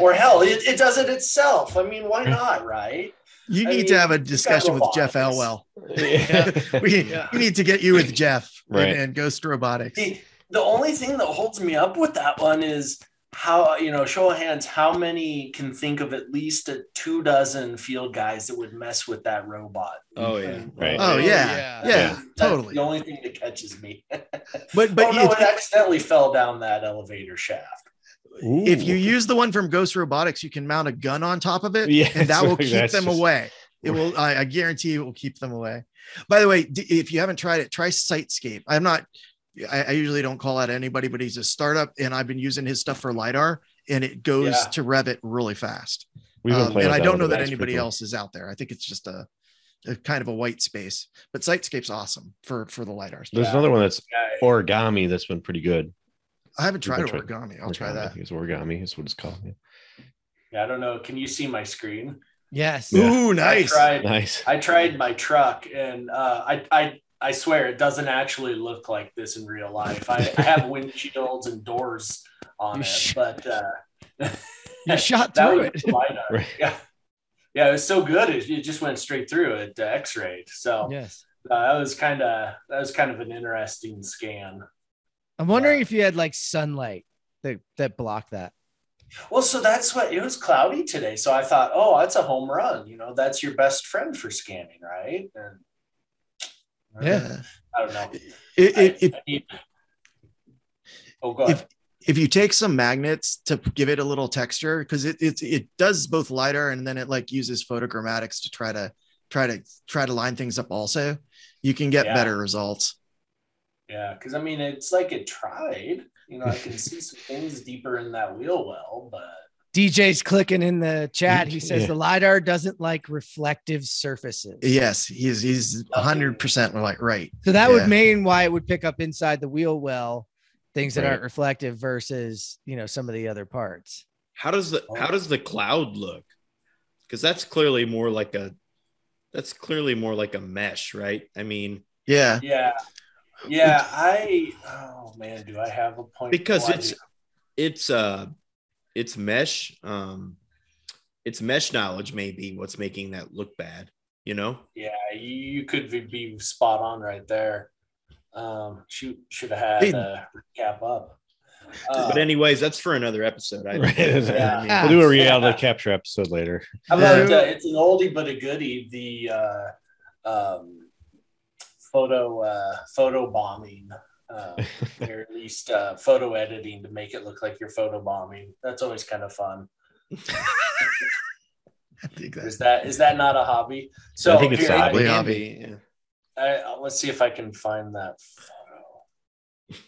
Speaker 4: Or hell, it, it does it itself. I mean, why not, right?
Speaker 5: You
Speaker 4: I
Speaker 5: need
Speaker 4: mean,
Speaker 5: to have a discussion with Jeff
Speaker 4: robotics.
Speaker 5: Elwell.
Speaker 6: Yeah.
Speaker 5: We,
Speaker 2: Yeah.
Speaker 5: we need to get you with Jeff
Speaker 6: Right.
Speaker 5: and, and Ghost Robotics.
Speaker 4: The, the only thing that holds me up with that one is how you know show of hands how many can think of at least a two dozen field guys that would mess with that robot
Speaker 1: Oh yeah.
Speaker 4: Uh,
Speaker 6: right.
Speaker 5: Oh yeah,
Speaker 2: yeah.
Speaker 5: yeah,
Speaker 4: That's
Speaker 5: totally.
Speaker 4: the only thing that catches me
Speaker 5: But but
Speaker 4: oh no
Speaker 5: if,
Speaker 4: it accidentally fell down that elevator shaft
Speaker 5: if you use the one from Ghost Robotics, you can mount a gun on top of it,
Speaker 6: Yeah,
Speaker 5: and that will keep them
Speaker 6: just-
Speaker 5: away. It will. I, I guarantee it will keep them away. By the way, if you haven't tried it, try Sightscape. I'm not. I, I usually don't call out anybody, but he's a startup, and I've been using his stuff for lidar, and it goes
Speaker 4: Yeah.
Speaker 5: to Revit really fast.
Speaker 6: We've been
Speaker 5: Um,
Speaker 6: playing
Speaker 5: and I don't know that anybody
Speaker 6: It's pretty
Speaker 5: else is out there. I think it's just a, a kind of a white space. But SiteScape's awesome for for the lidar stuff.
Speaker 6: There's
Speaker 4: Yeah.
Speaker 6: another one that's origami that's been pretty good.
Speaker 5: I haven't tried
Speaker 6: We've
Speaker 5: origami. I'll try
Speaker 6: Origami, I
Speaker 5: that.
Speaker 6: It's origami. Is what it's called. Yeah.
Speaker 4: yeah i don't know can you see my screen
Speaker 2: Yes.
Speaker 6: Yeah.
Speaker 5: Ooh, nice.
Speaker 4: I tried,
Speaker 6: Nice.
Speaker 4: I tried my truck and uh, I, I, I swear it doesn't actually look like this in real life. I, I have windshields and doors on
Speaker 2: You
Speaker 4: it,
Speaker 2: sh-
Speaker 4: but uh,
Speaker 2: You shot through it.
Speaker 6: Right.
Speaker 4: Yeah. Yeah, it was so good. It, it just went straight through it, uh, X-rayed. So
Speaker 2: Yes.
Speaker 4: uh, that was kind of that was kind of an interesting scan.
Speaker 2: I'm wondering if you had like sunlight that that blocked that.
Speaker 4: Well, so that's what it was cloudy today. So I thought, oh, that's a home run. You know, that's your best friend for scanning, right? And
Speaker 2: Yeah.
Speaker 4: I don't know.
Speaker 5: It-
Speaker 4: I-
Speaker 5: it- it-
Speaker 4: I need- oh, go
Speaker 5: if you take some magnets to give it a little texture because it, it it does both lidar and then it like uses photogrammatics to try to try to try to line things up also you can get
Speaker 4: Yeah.
Speaker 5: better results
Speaker 4: Yeah, because I mean, it's like it tried. You know, I can see some things deeper in that wheel well, but
Speaker 2: DJ's clicking in the chat. He says
Speaker 6: Yeah.
Speaker 2: the lidar doesn't like reflective surfaces.
Speaker 5: yes he's he's 100% like right
Speaker 2: So that
Speaker 5: Yeah.
Speaker 2: would mean why it would pick up inside the wheel well things that
Speaker 6: Right.
Speaker 2: aren't reflective versus you know some of the other parts.
Speaker 1: How does the how does the cloud look? Because that's clearly more like a that's clearly more like a mesh, right? I mean,
Speaker 5: yeah
Speaker 4: yeah, yeah. I oh man, do I have a point?
Speaker 1: because it's it's uh it's mesh um it's mesh knowledge maybe what's making that look bad you know
Speaker 4: yeah, you, you could be- be spot on right there. Um, shoot, should have had
Speaker 5: a
Speaker 4: uh, recap up. Uh,
Speaker 1: but anyways that's for another episode I,
Speaker 6: Right.
Speaker 1: I mean,
Speaker 6: We'll do a reality
Speaker 4: Yeah.
Speaker 6: capture episode later.
Speaker 4: How about
Speaker 2: Yeah.
Speaker 4: uh, it's an oldie but a goodie. The uh, um, photo uh, photo bombing, uh, or at least uh, photo editing to make it look like you're photo bombing. That's always kind of fun. Is
Speaker 5: that
Speaker 4: that is that not a hobby? So
Speaker 6: I think it's
Speaker 4: here,
Speaker 6: a
Speaker 4: I-
Speaker 5: Probably
Speaker 1: it
Speaker 5: hobby.
Speaker 1: yeah.
Speaker 4: I, uh, let's see if I can find that photo.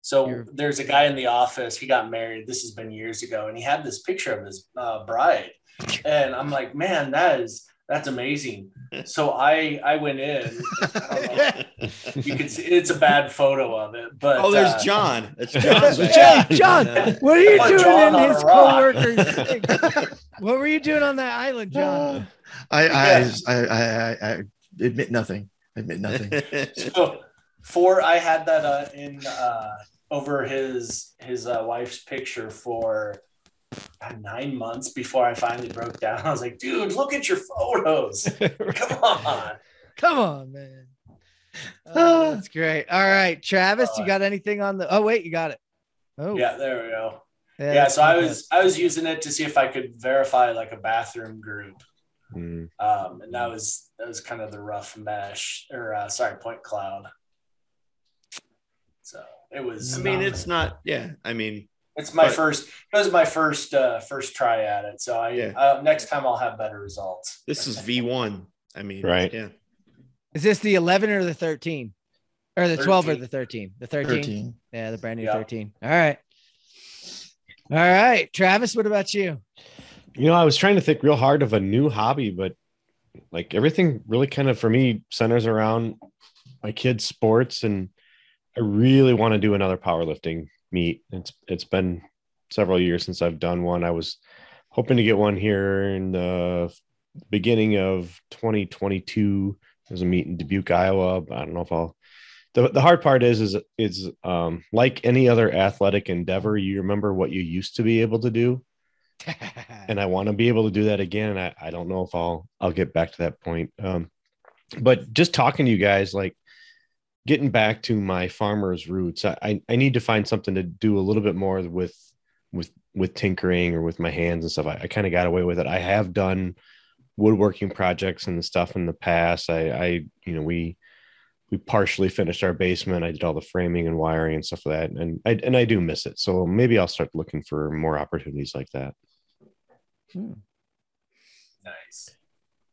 Speaker 4: So
Speaker 2: You're-
Speaker 4: there's a guy in the office. He got married. This has been years ago, and he had this picture of his uh, bride. And I'm like, man, that is That's amazing. So I I went in. I you can see it's a bad photo of it, but
Speaker 1: oh, there's
Speaker 4: uh,
Speaker 1: Jon. That's Jon.
Speaker 2: Hey, Jon, what are you
Speaker 4: Put
Speaker 2: doing
Speaker 4: Jon
Speaker 2: in his
Speaker 4: a rock.
Speaker 2: coworker's thing? What were you doing on that island, Jon?
Speaker 5: I,
Speaker 4: Yeah.
Speaker 5: I, I, I, I admit nothing. I admit nothing.
Speaker 4: So for I had that uh, in uh, over his his uh, wife's picture for uh, nine months before I finally broke down. I was like, dude, look at your photos. Come on.
Speaker 2: Come on, man. Oh, that's great. All right, Travis, you got anything on the? Oh, wait, you got it. Oh,
Speaker 4: Yeah, there we go. Yeah,
Speaker 2: that's
Speaker 4: so I was I was using it to see if I could verify like a bathroom group.
Speaker 3: Mm.
Speaker 4: Um, and that was that was kind of the rough mesh or uh, sorry, point cloud. So it was
Speaker 1: I mean, it's not. Yeah, I mean,
Speaker 4: It's my
Speaker 1: But-
Speaker 4: first. It was my first uh, first try at it. So I
Speaker 1: Yeah.
Speaker 4: uh, next time I'll have better results.
Speaker 1: this is V one. I mean,
Speaker 3: Right.
Speaker 1: Yeah.
Speaker 2: Is this the 11 or the 13? Or the 12 or the 13? The 13?
Speaker 5: 13.
Speaker 2: Yeah, the brand new
Speaker 4: Yeah.
Speaker 2: 13. All right. All right. Travis, what about you?
Speaker 3: You know, I was trying to think real hard of a new hobby, but like everything really kind of for me centers around my kids' sports, and I really want to do another powerlifting meet. It's it's been several years since I've done one. I was hoping to get one here in the beginning of 2022. There's a meet in Dubuque, Iowa. But I don't know if I'll. The, the hard part is is is um, like any other athletic endeavor. You remember what you used to be able to do, and I want to be able to do that again. And I, I don't know if I'll I'll get back to that point. Um, but just talking to you guys, like getting back to my farmer's roots, I, I I need to find something to do a little bit more with with with tinkering or with my hands and stuff. I, I kind of got away with it. I have done woodworking projects and stuff in the past. I I you know we we partially finished our basement. I did all the framing and wiring and stuff like that, and I and I do miss it. So maybe I'll start looking for more opportunities like that. Hmm.
Speaker 4: Nice.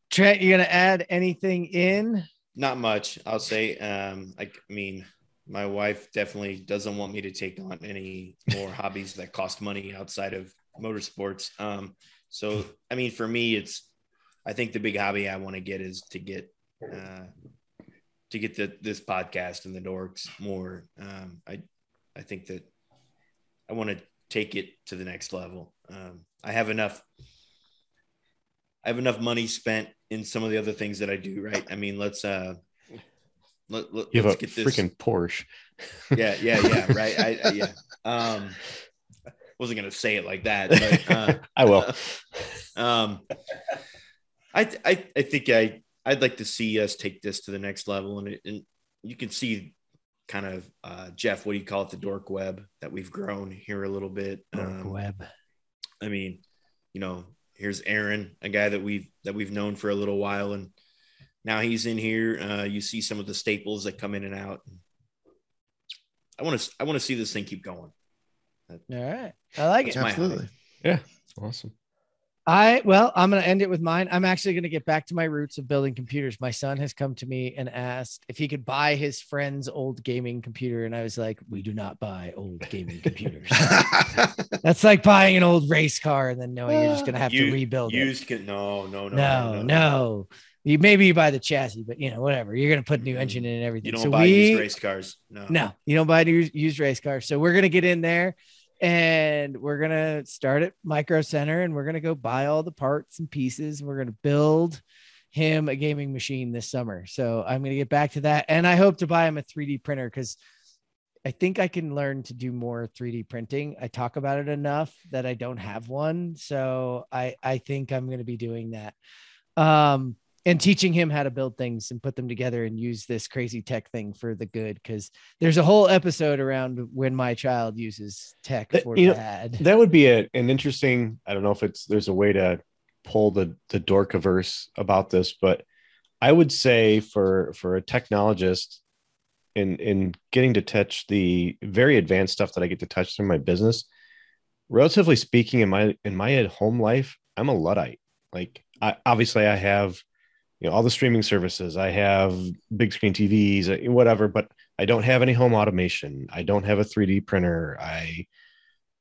Speaker 2: Trent, you going to add anything in?
Speaker 1: Not much. I'll say. Um, I, I mean, my wife definitely doesn't want me to take on any more hobbies that cost money outside of motorsports. Um, so I mean, for me, it's. I think the big hobby I want to get is to get. Uh, to get the this podcast and the dorks more. Um, I I think that I want to take it to the next level. Um, I have enough. I have enough money spent in some of the other things that I do. Right. I mean, let's uh, let, let
Speaker 3: You
Speaker 1: let's get this.
Speaker 3: freaking Porsche.
Speaker 1: Yeah, yeah, yeah. Right. I, I yeah. Um, wasn't gonna say it like that, but uh,
Speaker 3: I will.
Speaker 1: um, I, I, I think I, I'd like to see us take this to the next level, and it, and you can see kind of uh, Jeff, what do you call it, the dork web that we've grown here a little bit. Um,
Speaker 2: Web.
Speaker 1: I mean, you know, here's Aaron, a guy that we've that we've known for a little while, and now he's in here. Uh, you see some of the staples that come in and out. I want to I want to see this thing keep going.
Speaker 2: All right. I like it.
Speaker 1: That's my
Speaker 5: Absolutely.
Speaker 3: Awesome.
Speaker 2: I well, I'm gonna end it with mine. I'm actually gonna get back to my roots of building computers. My son has come to me and asked if he could buy his friend's old gaming computer, and I was like, "We do not buy old gaming computers. That's like buying an old race car and then knowing you're just gonna have
Speaker 1: You-
Speaker 2: to rebuild it.
Speaker 1: Used can no no no
Speaker 2: No, no, You maybe you buy the chassis, but you know whatever. You're gonna put a new engine mm-hmm. in and everything.
Speaker 1: You don't buy used race cars. No.
Speaker 2: no, you don't buy new used race cars. So we're gonna get in there and we're gonna start at Micro Center and we're gonna go buy all the parts and pieces. and We're gonna build him a gaming machine this summer. So I'm gonna get back to that. And I hope to buy him a 3D printer because I think I can learn to do more 3D printing. I talk about it enough that I don't have one. So I I think I'm gonna be doing that. Um and teaching him how to build things and put them together and use this crazy tech thing for the good because there's a whole episode around when my child uses tech
Speaker 3: That-
Speaker 2: for
Speaker 3: you know,
Speaker 2: bad.
Speaker 3: That would be a, an interesting. I don't know if it's there's a way to pull the the dorkiverse about this, but I would say for for a technologist in in getting to touch the very advanced stuff that I get to touch through my business, relatively speaking, in my in my at home life, I'm a luddite. Like I obviously I have you know all the streaming services, I have big screen TVs, uh, whatever, but I don't have any home automation. I don't have a 3D printer. I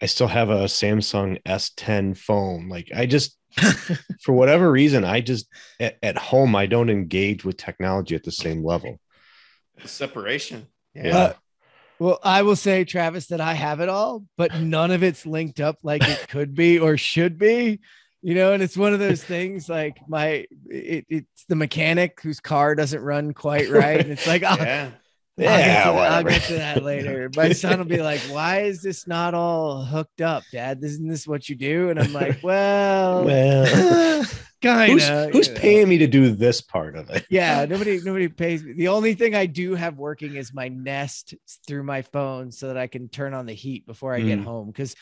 Speaker 6: I still have a Samsung S10 phone. Like I just, for whatever reason, I just at, at home I don't engage with technology at the same level.
Speaker 1: Separation.
Speaker 6: Yeah.
Speaker 2: Uh, well, I will say, Travis, that I have it all, but none of it's linked up like it could be or should be. You know, and it's one of those things like my it, it's the mechanic whose car doesn't run quite right. And it's like, oh,
Speaker 1: Yeah.
Speaker 2: I'll, get
Speaker 6: Yeah,
Speaker 2: to, I'll get to that later. My son will be like, Why is this not all hooked up, Dad? Isn't this what you do? And I'm like, Well,
Speaker 6: Well,
Speaker 2: kind
Speaker 6: who's,
Speaker 2: of.
Speaker 6: who's paying me to do this part of it?
Speaker 2: Yeah, nobody nobody pays me. The only thing I do have working is my Nest through my phone so that I can turn on the heat before I get
Speaker 6: Mm.
Speaker 2: home. Because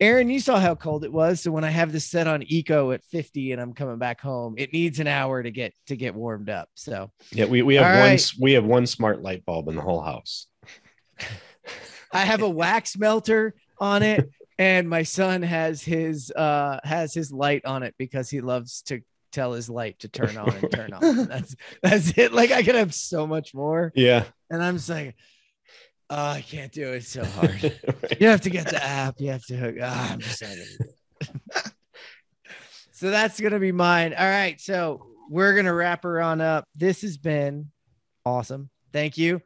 Speaker 2: Aaron, you saw how cold it was. So when I have this set on eco at 50 and I'm coming back home, it needs an hour to get to get warmed up. So
Speaker 6: Yeah, we, we have
Speaker 2: All
Speaker 6: one
Speaker 2: right.
Speaker 6: we have one smart light bulb in the whole house.
Speaker 2: I have a wax melter on it, and my son has his uh has his light on it because he loves to tell his light to turn on and turn on. That's that's it. Like I could have so much more.
Speaker 6: Yeah.
Speaker 2: And I'm just like, oh, I can't do it. It's so hard. you have to get the app. You have to hook. Ah, I'm just not gonna do it. so that's gonna be mine. All right. So we're gonna wrap her on up. This has been awesome. Thank you.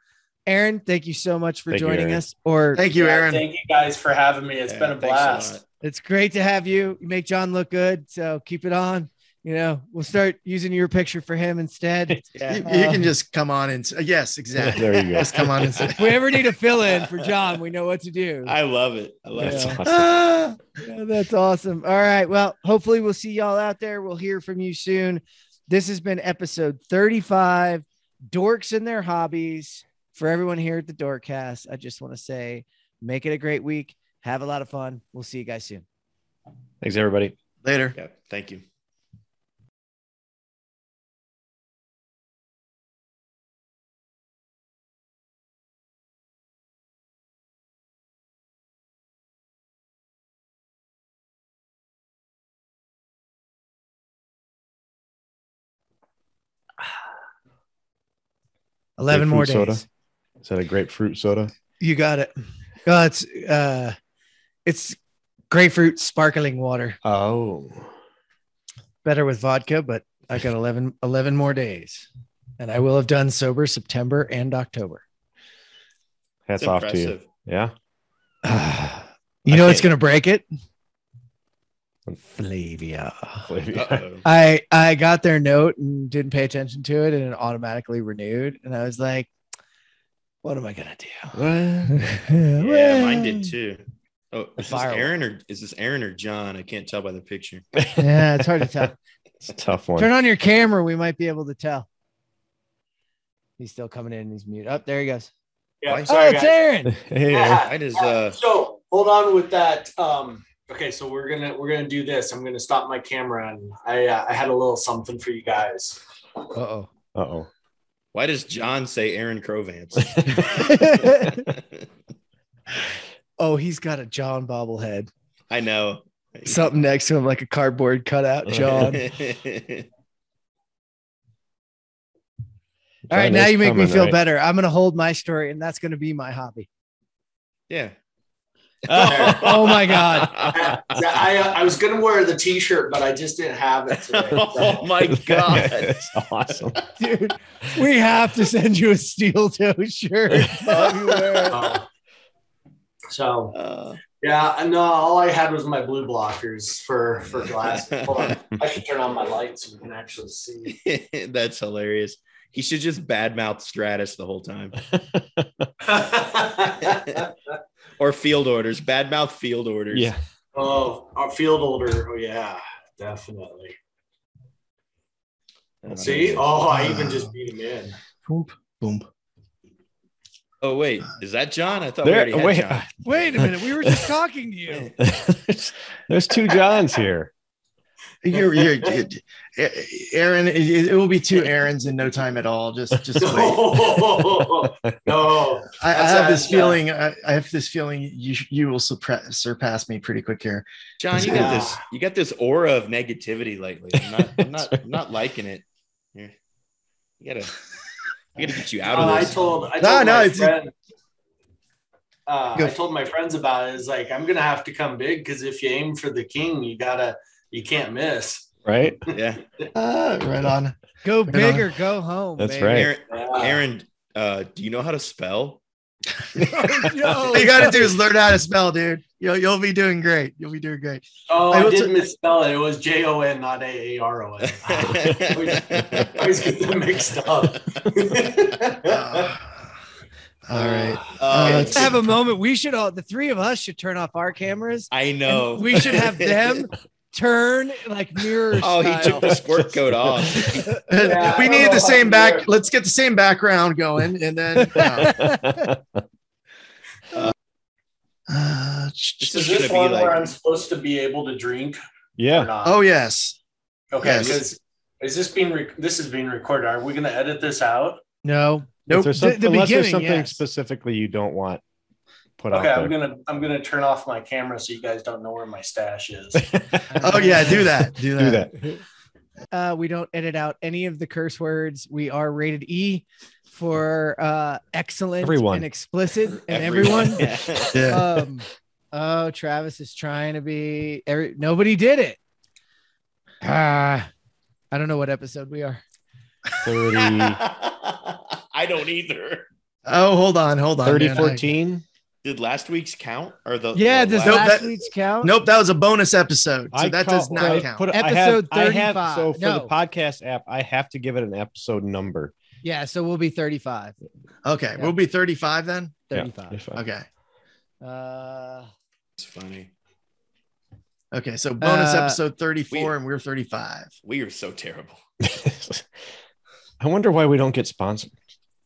Speaker 2: Aaron, thank you so much for
Speaker 6: Thank
Speaker 2: joining
Speaker 6: Aaron.
Speaker 2: us. Or
Speaker 5: Thank you,
Speaker 4: Yeah,
Speaker 5: Aaron.
Speaker 4: Thank you guys for having me. It's
Speaker 1: Yeah,
Speaker 4: been a blast.
Speaker 1: lot.
Speaker 2: it's great to have you. You make Jon look good. So keep it on. You know, we'll start using your picture for him instead.
Speaker 1: Yeah.
Speaker 5: You, you can just come on and s- yes, exactly.
Speaker 6: there you go.
Speaker 5: Just come on and say,
Speaker 2: if we ever need a fill in for Jon, we know what to do.
Speaker 1: I love it. I love
Speaker 6: That's
Speaker 1: it.
Speaker 6: awesome.
Speaker 2: Ah, yeah, that's awesome. All right. Well, hopefully we'll see y'all out there. We'll hear from you soon. This has been episode 35 Dorks and Their Hobbies. For everyone here at the Dorkcast, I just want to say make it a great week. Have a lot of fun. We'll see you guys soon.
Speaker 6: Thanks, everybody.
Speaker 5: later.
Speaker 1: Yeah. Thank you.
Speaker 2: Eleven more days.
Speaker 6: Soda? Is that a grapefruit soda?
Speaker 2: You got it. Oh, it's uh, it's grapefruit sparkling water.
Speaker 6: Oh,
Speaker 2: Better with vodka, but I got 11, 11 more days, and I will have done sober September and October.
Speaker 6: hats off to you.
Speaker 1: impressive.
Speaker 6: Yeah.
Speaker 2: you
Speaker 6: I
Speaker 2: know what's
Speaker 6: can't-
Speaker 2: gonna break it? Flaviar.
Speaker 1: Uh-oh.
Speaker 2: I I got their note and didn't pay attention to it, and it automatically renewed. And I was like, "What am I gonna do?"
Speaker 1: Yeah, mine did too. Oh, is this Aaron or is this Aaron or Jon? I can't tell by the picture.
Speaker 2: Yeah, it's hard to tell.
Speaker 6: It's a tough one.
Speaker 2: Turn on your camera. We might be able to tell. He's still coming in. He's mute. Up there he goes.
Speaker 4: Yeah,
Speaker 1: Why-
Speaker 2: Oh,
Speaker 4: sorry,
Speaker 2: it's
Speaker 4: guys.
Speaker 2: Aaron.
Speaker 6: Hey,
Speaker 4: Yeah.
Speaker 1: Mine is
Speaker 4: Yeah,
Speaker 1: uh
Speaker 4: so hold on with that. Um, okay, so we're gonna we're gonna do this. I'm gonna stop my camera and I uh, I had a little something for you guys.
Speaker 2: Uh oh.
Speaker 6: uh oh.
Speaker 1: why does Jon say Aaron Krovance?
Speaker 2: oh, he's got a Jon bobblehead.
Speaker 1: I know.
Speaker 2: Something next to him, like a cardboard cutout. Jon. All right, now you make me feel
Speaker 6: right?
Speaker 2: better. I'm gonna hold my story, and that's gonna be my hobby.
Speaker 1: yeah.
Speaker 2: Oh my god.
Speaker 4: I, I, I was gonna wear the T-shirt, but I just didn't have it today.
Speaker 1: oh my god.
Speaker 6: That's awesome.
Speaker 2: Dude, we have to send you a steel toe shirt. Have you wear it.
Speaker 4: Uh, so
Speaker 1: Uh,
Speaker 4: yeah, and no, all I had was my blue blockers for for glass. I should turn on my lights so you can actually see.
Speaker 1: that's hilarious. He should just badmouth Stratus the whole time. Or field orders. bad mouth field orders.
Speaker 6: yeah.
Speaker 4: oh, our field order. Oh yeah, definitely.
Speaker 1: Uh,
Speaker 4: See, oh, I even just beat him in.
Speaker 5: Boom. Boom.
Speaker 1: Oh wait, is that Jon? I thought we already had
Speaker 6: wait,
Speaker 1: Jon.
Speaker 2: Wait a minute. We were just talking to you.
Speaker 6: there's two Jons here.
Speaker 5: You're, you're, you Aaron. It, it will be two Aaron's in no time at all. Just, just wait.
Speaker 4: no, no.
Speaker 5: I, I have
Speaker 4: a-
Speaker 5: this feeling. I, I have this feeling you you will surpass surpass me pretty quick here.
Speaker 1: Jon, you got this. You got this aura of negativity lately. I'm not. I'm not. I'm not liking it. You're, you gotta. You gotta get you out
Speaker 4: No,
Speaker 1: of
Speaker 4: I
Speaker 1: this.
Speaker 4: told. I told
Speaker 5: No, no,
Speaker 4: my
Speaker 5: it's-
Speaker 4: friend. uh, I told my friends about it. it. Is like I'm gonna have to come big because if you aim for the king, you gotta you can't miss.
Speaker 6: right?
Speaker 1: Yeah.
Speaker 5: Ah, right on.
Speaker 2: Go
Speaker 5: Right
Speaker 2: big
Speaker 5: on.
Speaker 2: or go home.
Speaker 6: That's
Speaker 2: baby.
Speaker 6: right.
Speaker 1: Aaron, Aaron uh, do you know how to spell?
Speaker 2: no.
Speaker 5: All you gotta do is learn how to spell, dude. You'll you'll be doing great. You'll be doing great.
Speaker 4: Oh,
Speaker 5: I
Speaker 4: I,
Speaker 5: was-
Speaker 4: did misspell it. It was J O N, not A A R O N. I always- always get them mixed up.
Speaker 5: Uh, all right.
Speaker 1: Uh,
Speaker 5: let's
Speaker 2: have a moment. We should all the three of us should turn off our cameras.
Speaker 1: I know.
Speaker 2: We should have them turn like mirror.
Speaker 1: Oh, he took the
Speaker 2: style.
Speaker 1: sport coat off.
Speaker 4: Yeah,
Speaker 5: we
Speaker 4: I don't
Speaker 5: need the same back.
Speaker 4: do.
Speaker 5: Let's get the same background going, and then. uh, uh,
Speaker 1: This
Speaker 4: Is
Speaker 1: is
Speaker 4: this
Speaker 1: gonna be
Speaker 4: one
Speaker 1: like-
Speaker 4: where I'm supposed to be able to drink or
Speaker 6: yeah.
Speaker 4: not?
Speaker 5: oh yes.
Speaker 4: okay.
Speaker 5: yes.
Speaker 4: Because is this being rec- this is being recorded? Are we going to edit this out?
Speaker 2: No.
Speaker 6: If
Speaker 5: Nope.
Speaker 6: there's
Speaker 2: The-
Speaker 6: some-
Speaker 2: the
Speaker 6: unless there's something
Speaker 2: yes.
Speaker 6: specifically you don't want put
Speaker 4: Okay,
Speaker 6: out
Speaker 4: I'm gonna I'm gonna turn off my camera so you guys don't know where my stash is.
Speaker 5: Oh yeah, do that. Do that.
Speaker 6: Do that.
Speaker 2: Uh, we don't edit out any of the curse words. We are rated E for uh, excellent
Speaker 6: Everyone.
Speaker 2: and explicit, and everyone.
Speaker 5: Yeah.
Speaker 2: um, oh, Travis is trying to be. Every, nobody did it. Ah, I don't know what episode we are.
Speaker 6: 30,
Speaker 1: I don't either.
Speaker 5: Oh, hold on, hold on.
Speaker 6: 30
Speaker 5: man. I-
Speaker 6: 14.
Speaker 1: Did last week's count or the?
Speaker 2: Yeah,
Speaker 1: the
Speaker 2: does
Speaker 1: last-
Speaker 2: last
Speaker 5: that-
Speaker 2: week's count?
Speaker 5: Nope, that was a bonus episode, so
Speaker 6: I
Speaker 5: that
Speaker 6: call-
Speaker 5: does not
Speaker 6: I
Speaker 5: count.
Speaker 6: put it- I have-
Speaker 2: Episode
Speaker 6: I have,
Speaker 2: 35.
Speaker 6: so for
Speaker 2: No.
Speaker 6: the podcast app, I have to give it an episode number.
Speaker 2: Yeah, so we'll be 35.
Speaker 5: Okay,
Speaker 2: Yeah.
Speaker 5: we'll be 35 then.
Speaker 6: Yeah,
Speaker 2: 35.
Speaker 6: 35.
Speaker 5: Okay.
Speaker 2: Uh,
Speaker 1: It's funny.
Speaker 5: Okay, so bonus
Speaker 2: Uh,
Speaker 5: episode 34
Speaker 1: we-
Speaker 5: and we're 35.
Speaker 1: We are so terrible.
Speaker 6: I wonder why we don't get sponsored.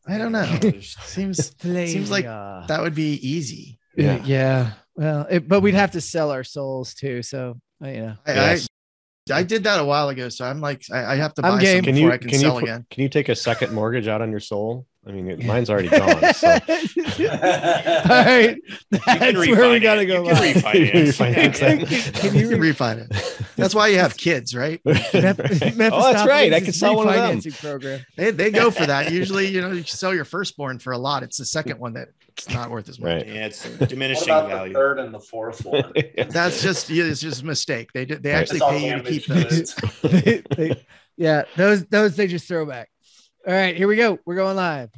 Speaker 5: I don't know. Seems Seems like that would be easy.
Speaker 2: yeah. yeah. Well, it, but we'd have to sell our souls too. So, uh, you know.
Speaker 5: I,
Speaker 6: Yes.
Speaker 5: I, I did that a while ago, so I'm like, I, I have to
Speaker 2: I'm
Speaker 5: buy
Speaker 2: game.
Speaker 5: some
Speaker 6: Can
Speaker 5: before
Speaker 6: you
Speaker 5: I can,
Speaker 6: can
Speaker 5: sell
Speaker 6: put-
Speaker 5: again.
Speaker 6: can you take a second mortgage out on your soul? I mean, it, mine's already gone. So.
Speaker 2: All right. That's where we got to go.
Speaker 1: You can refinance.
Speaker 6: Refinance
Speaker 2: Can-
Speaker 6: that.
Speaker 2: can
Speaker 5: You
Speaker 2: you
Speaker 5: can refine it. That's why you have kids, right?
Speaker 2: Meph-
Speaker 6: oh, that's right. I can sell one of them.
Speaker 2: program.
Speaker 5: They, they go for that. Usually, you know, you sell your firstborn for a lot. It's the second one that's not worth as much.
Speaker 6: Right.
Speaker 1: yeah, it's
Speaker 4: what
Speaker 1: diminishing
Speaker 4: about the
Speaker 1: value.
Speaker 4: third and the fourth one?
Speaker 5: That's just yeah, it's just a mistake. They did they
Speaker 6: Right.
Speaker 5: actually
Speaker 4: It's
Speaker 5: pay you to keep those.
Speaker 2: They- they- yeah, those those they just throw back. All right, here we go. We're going live.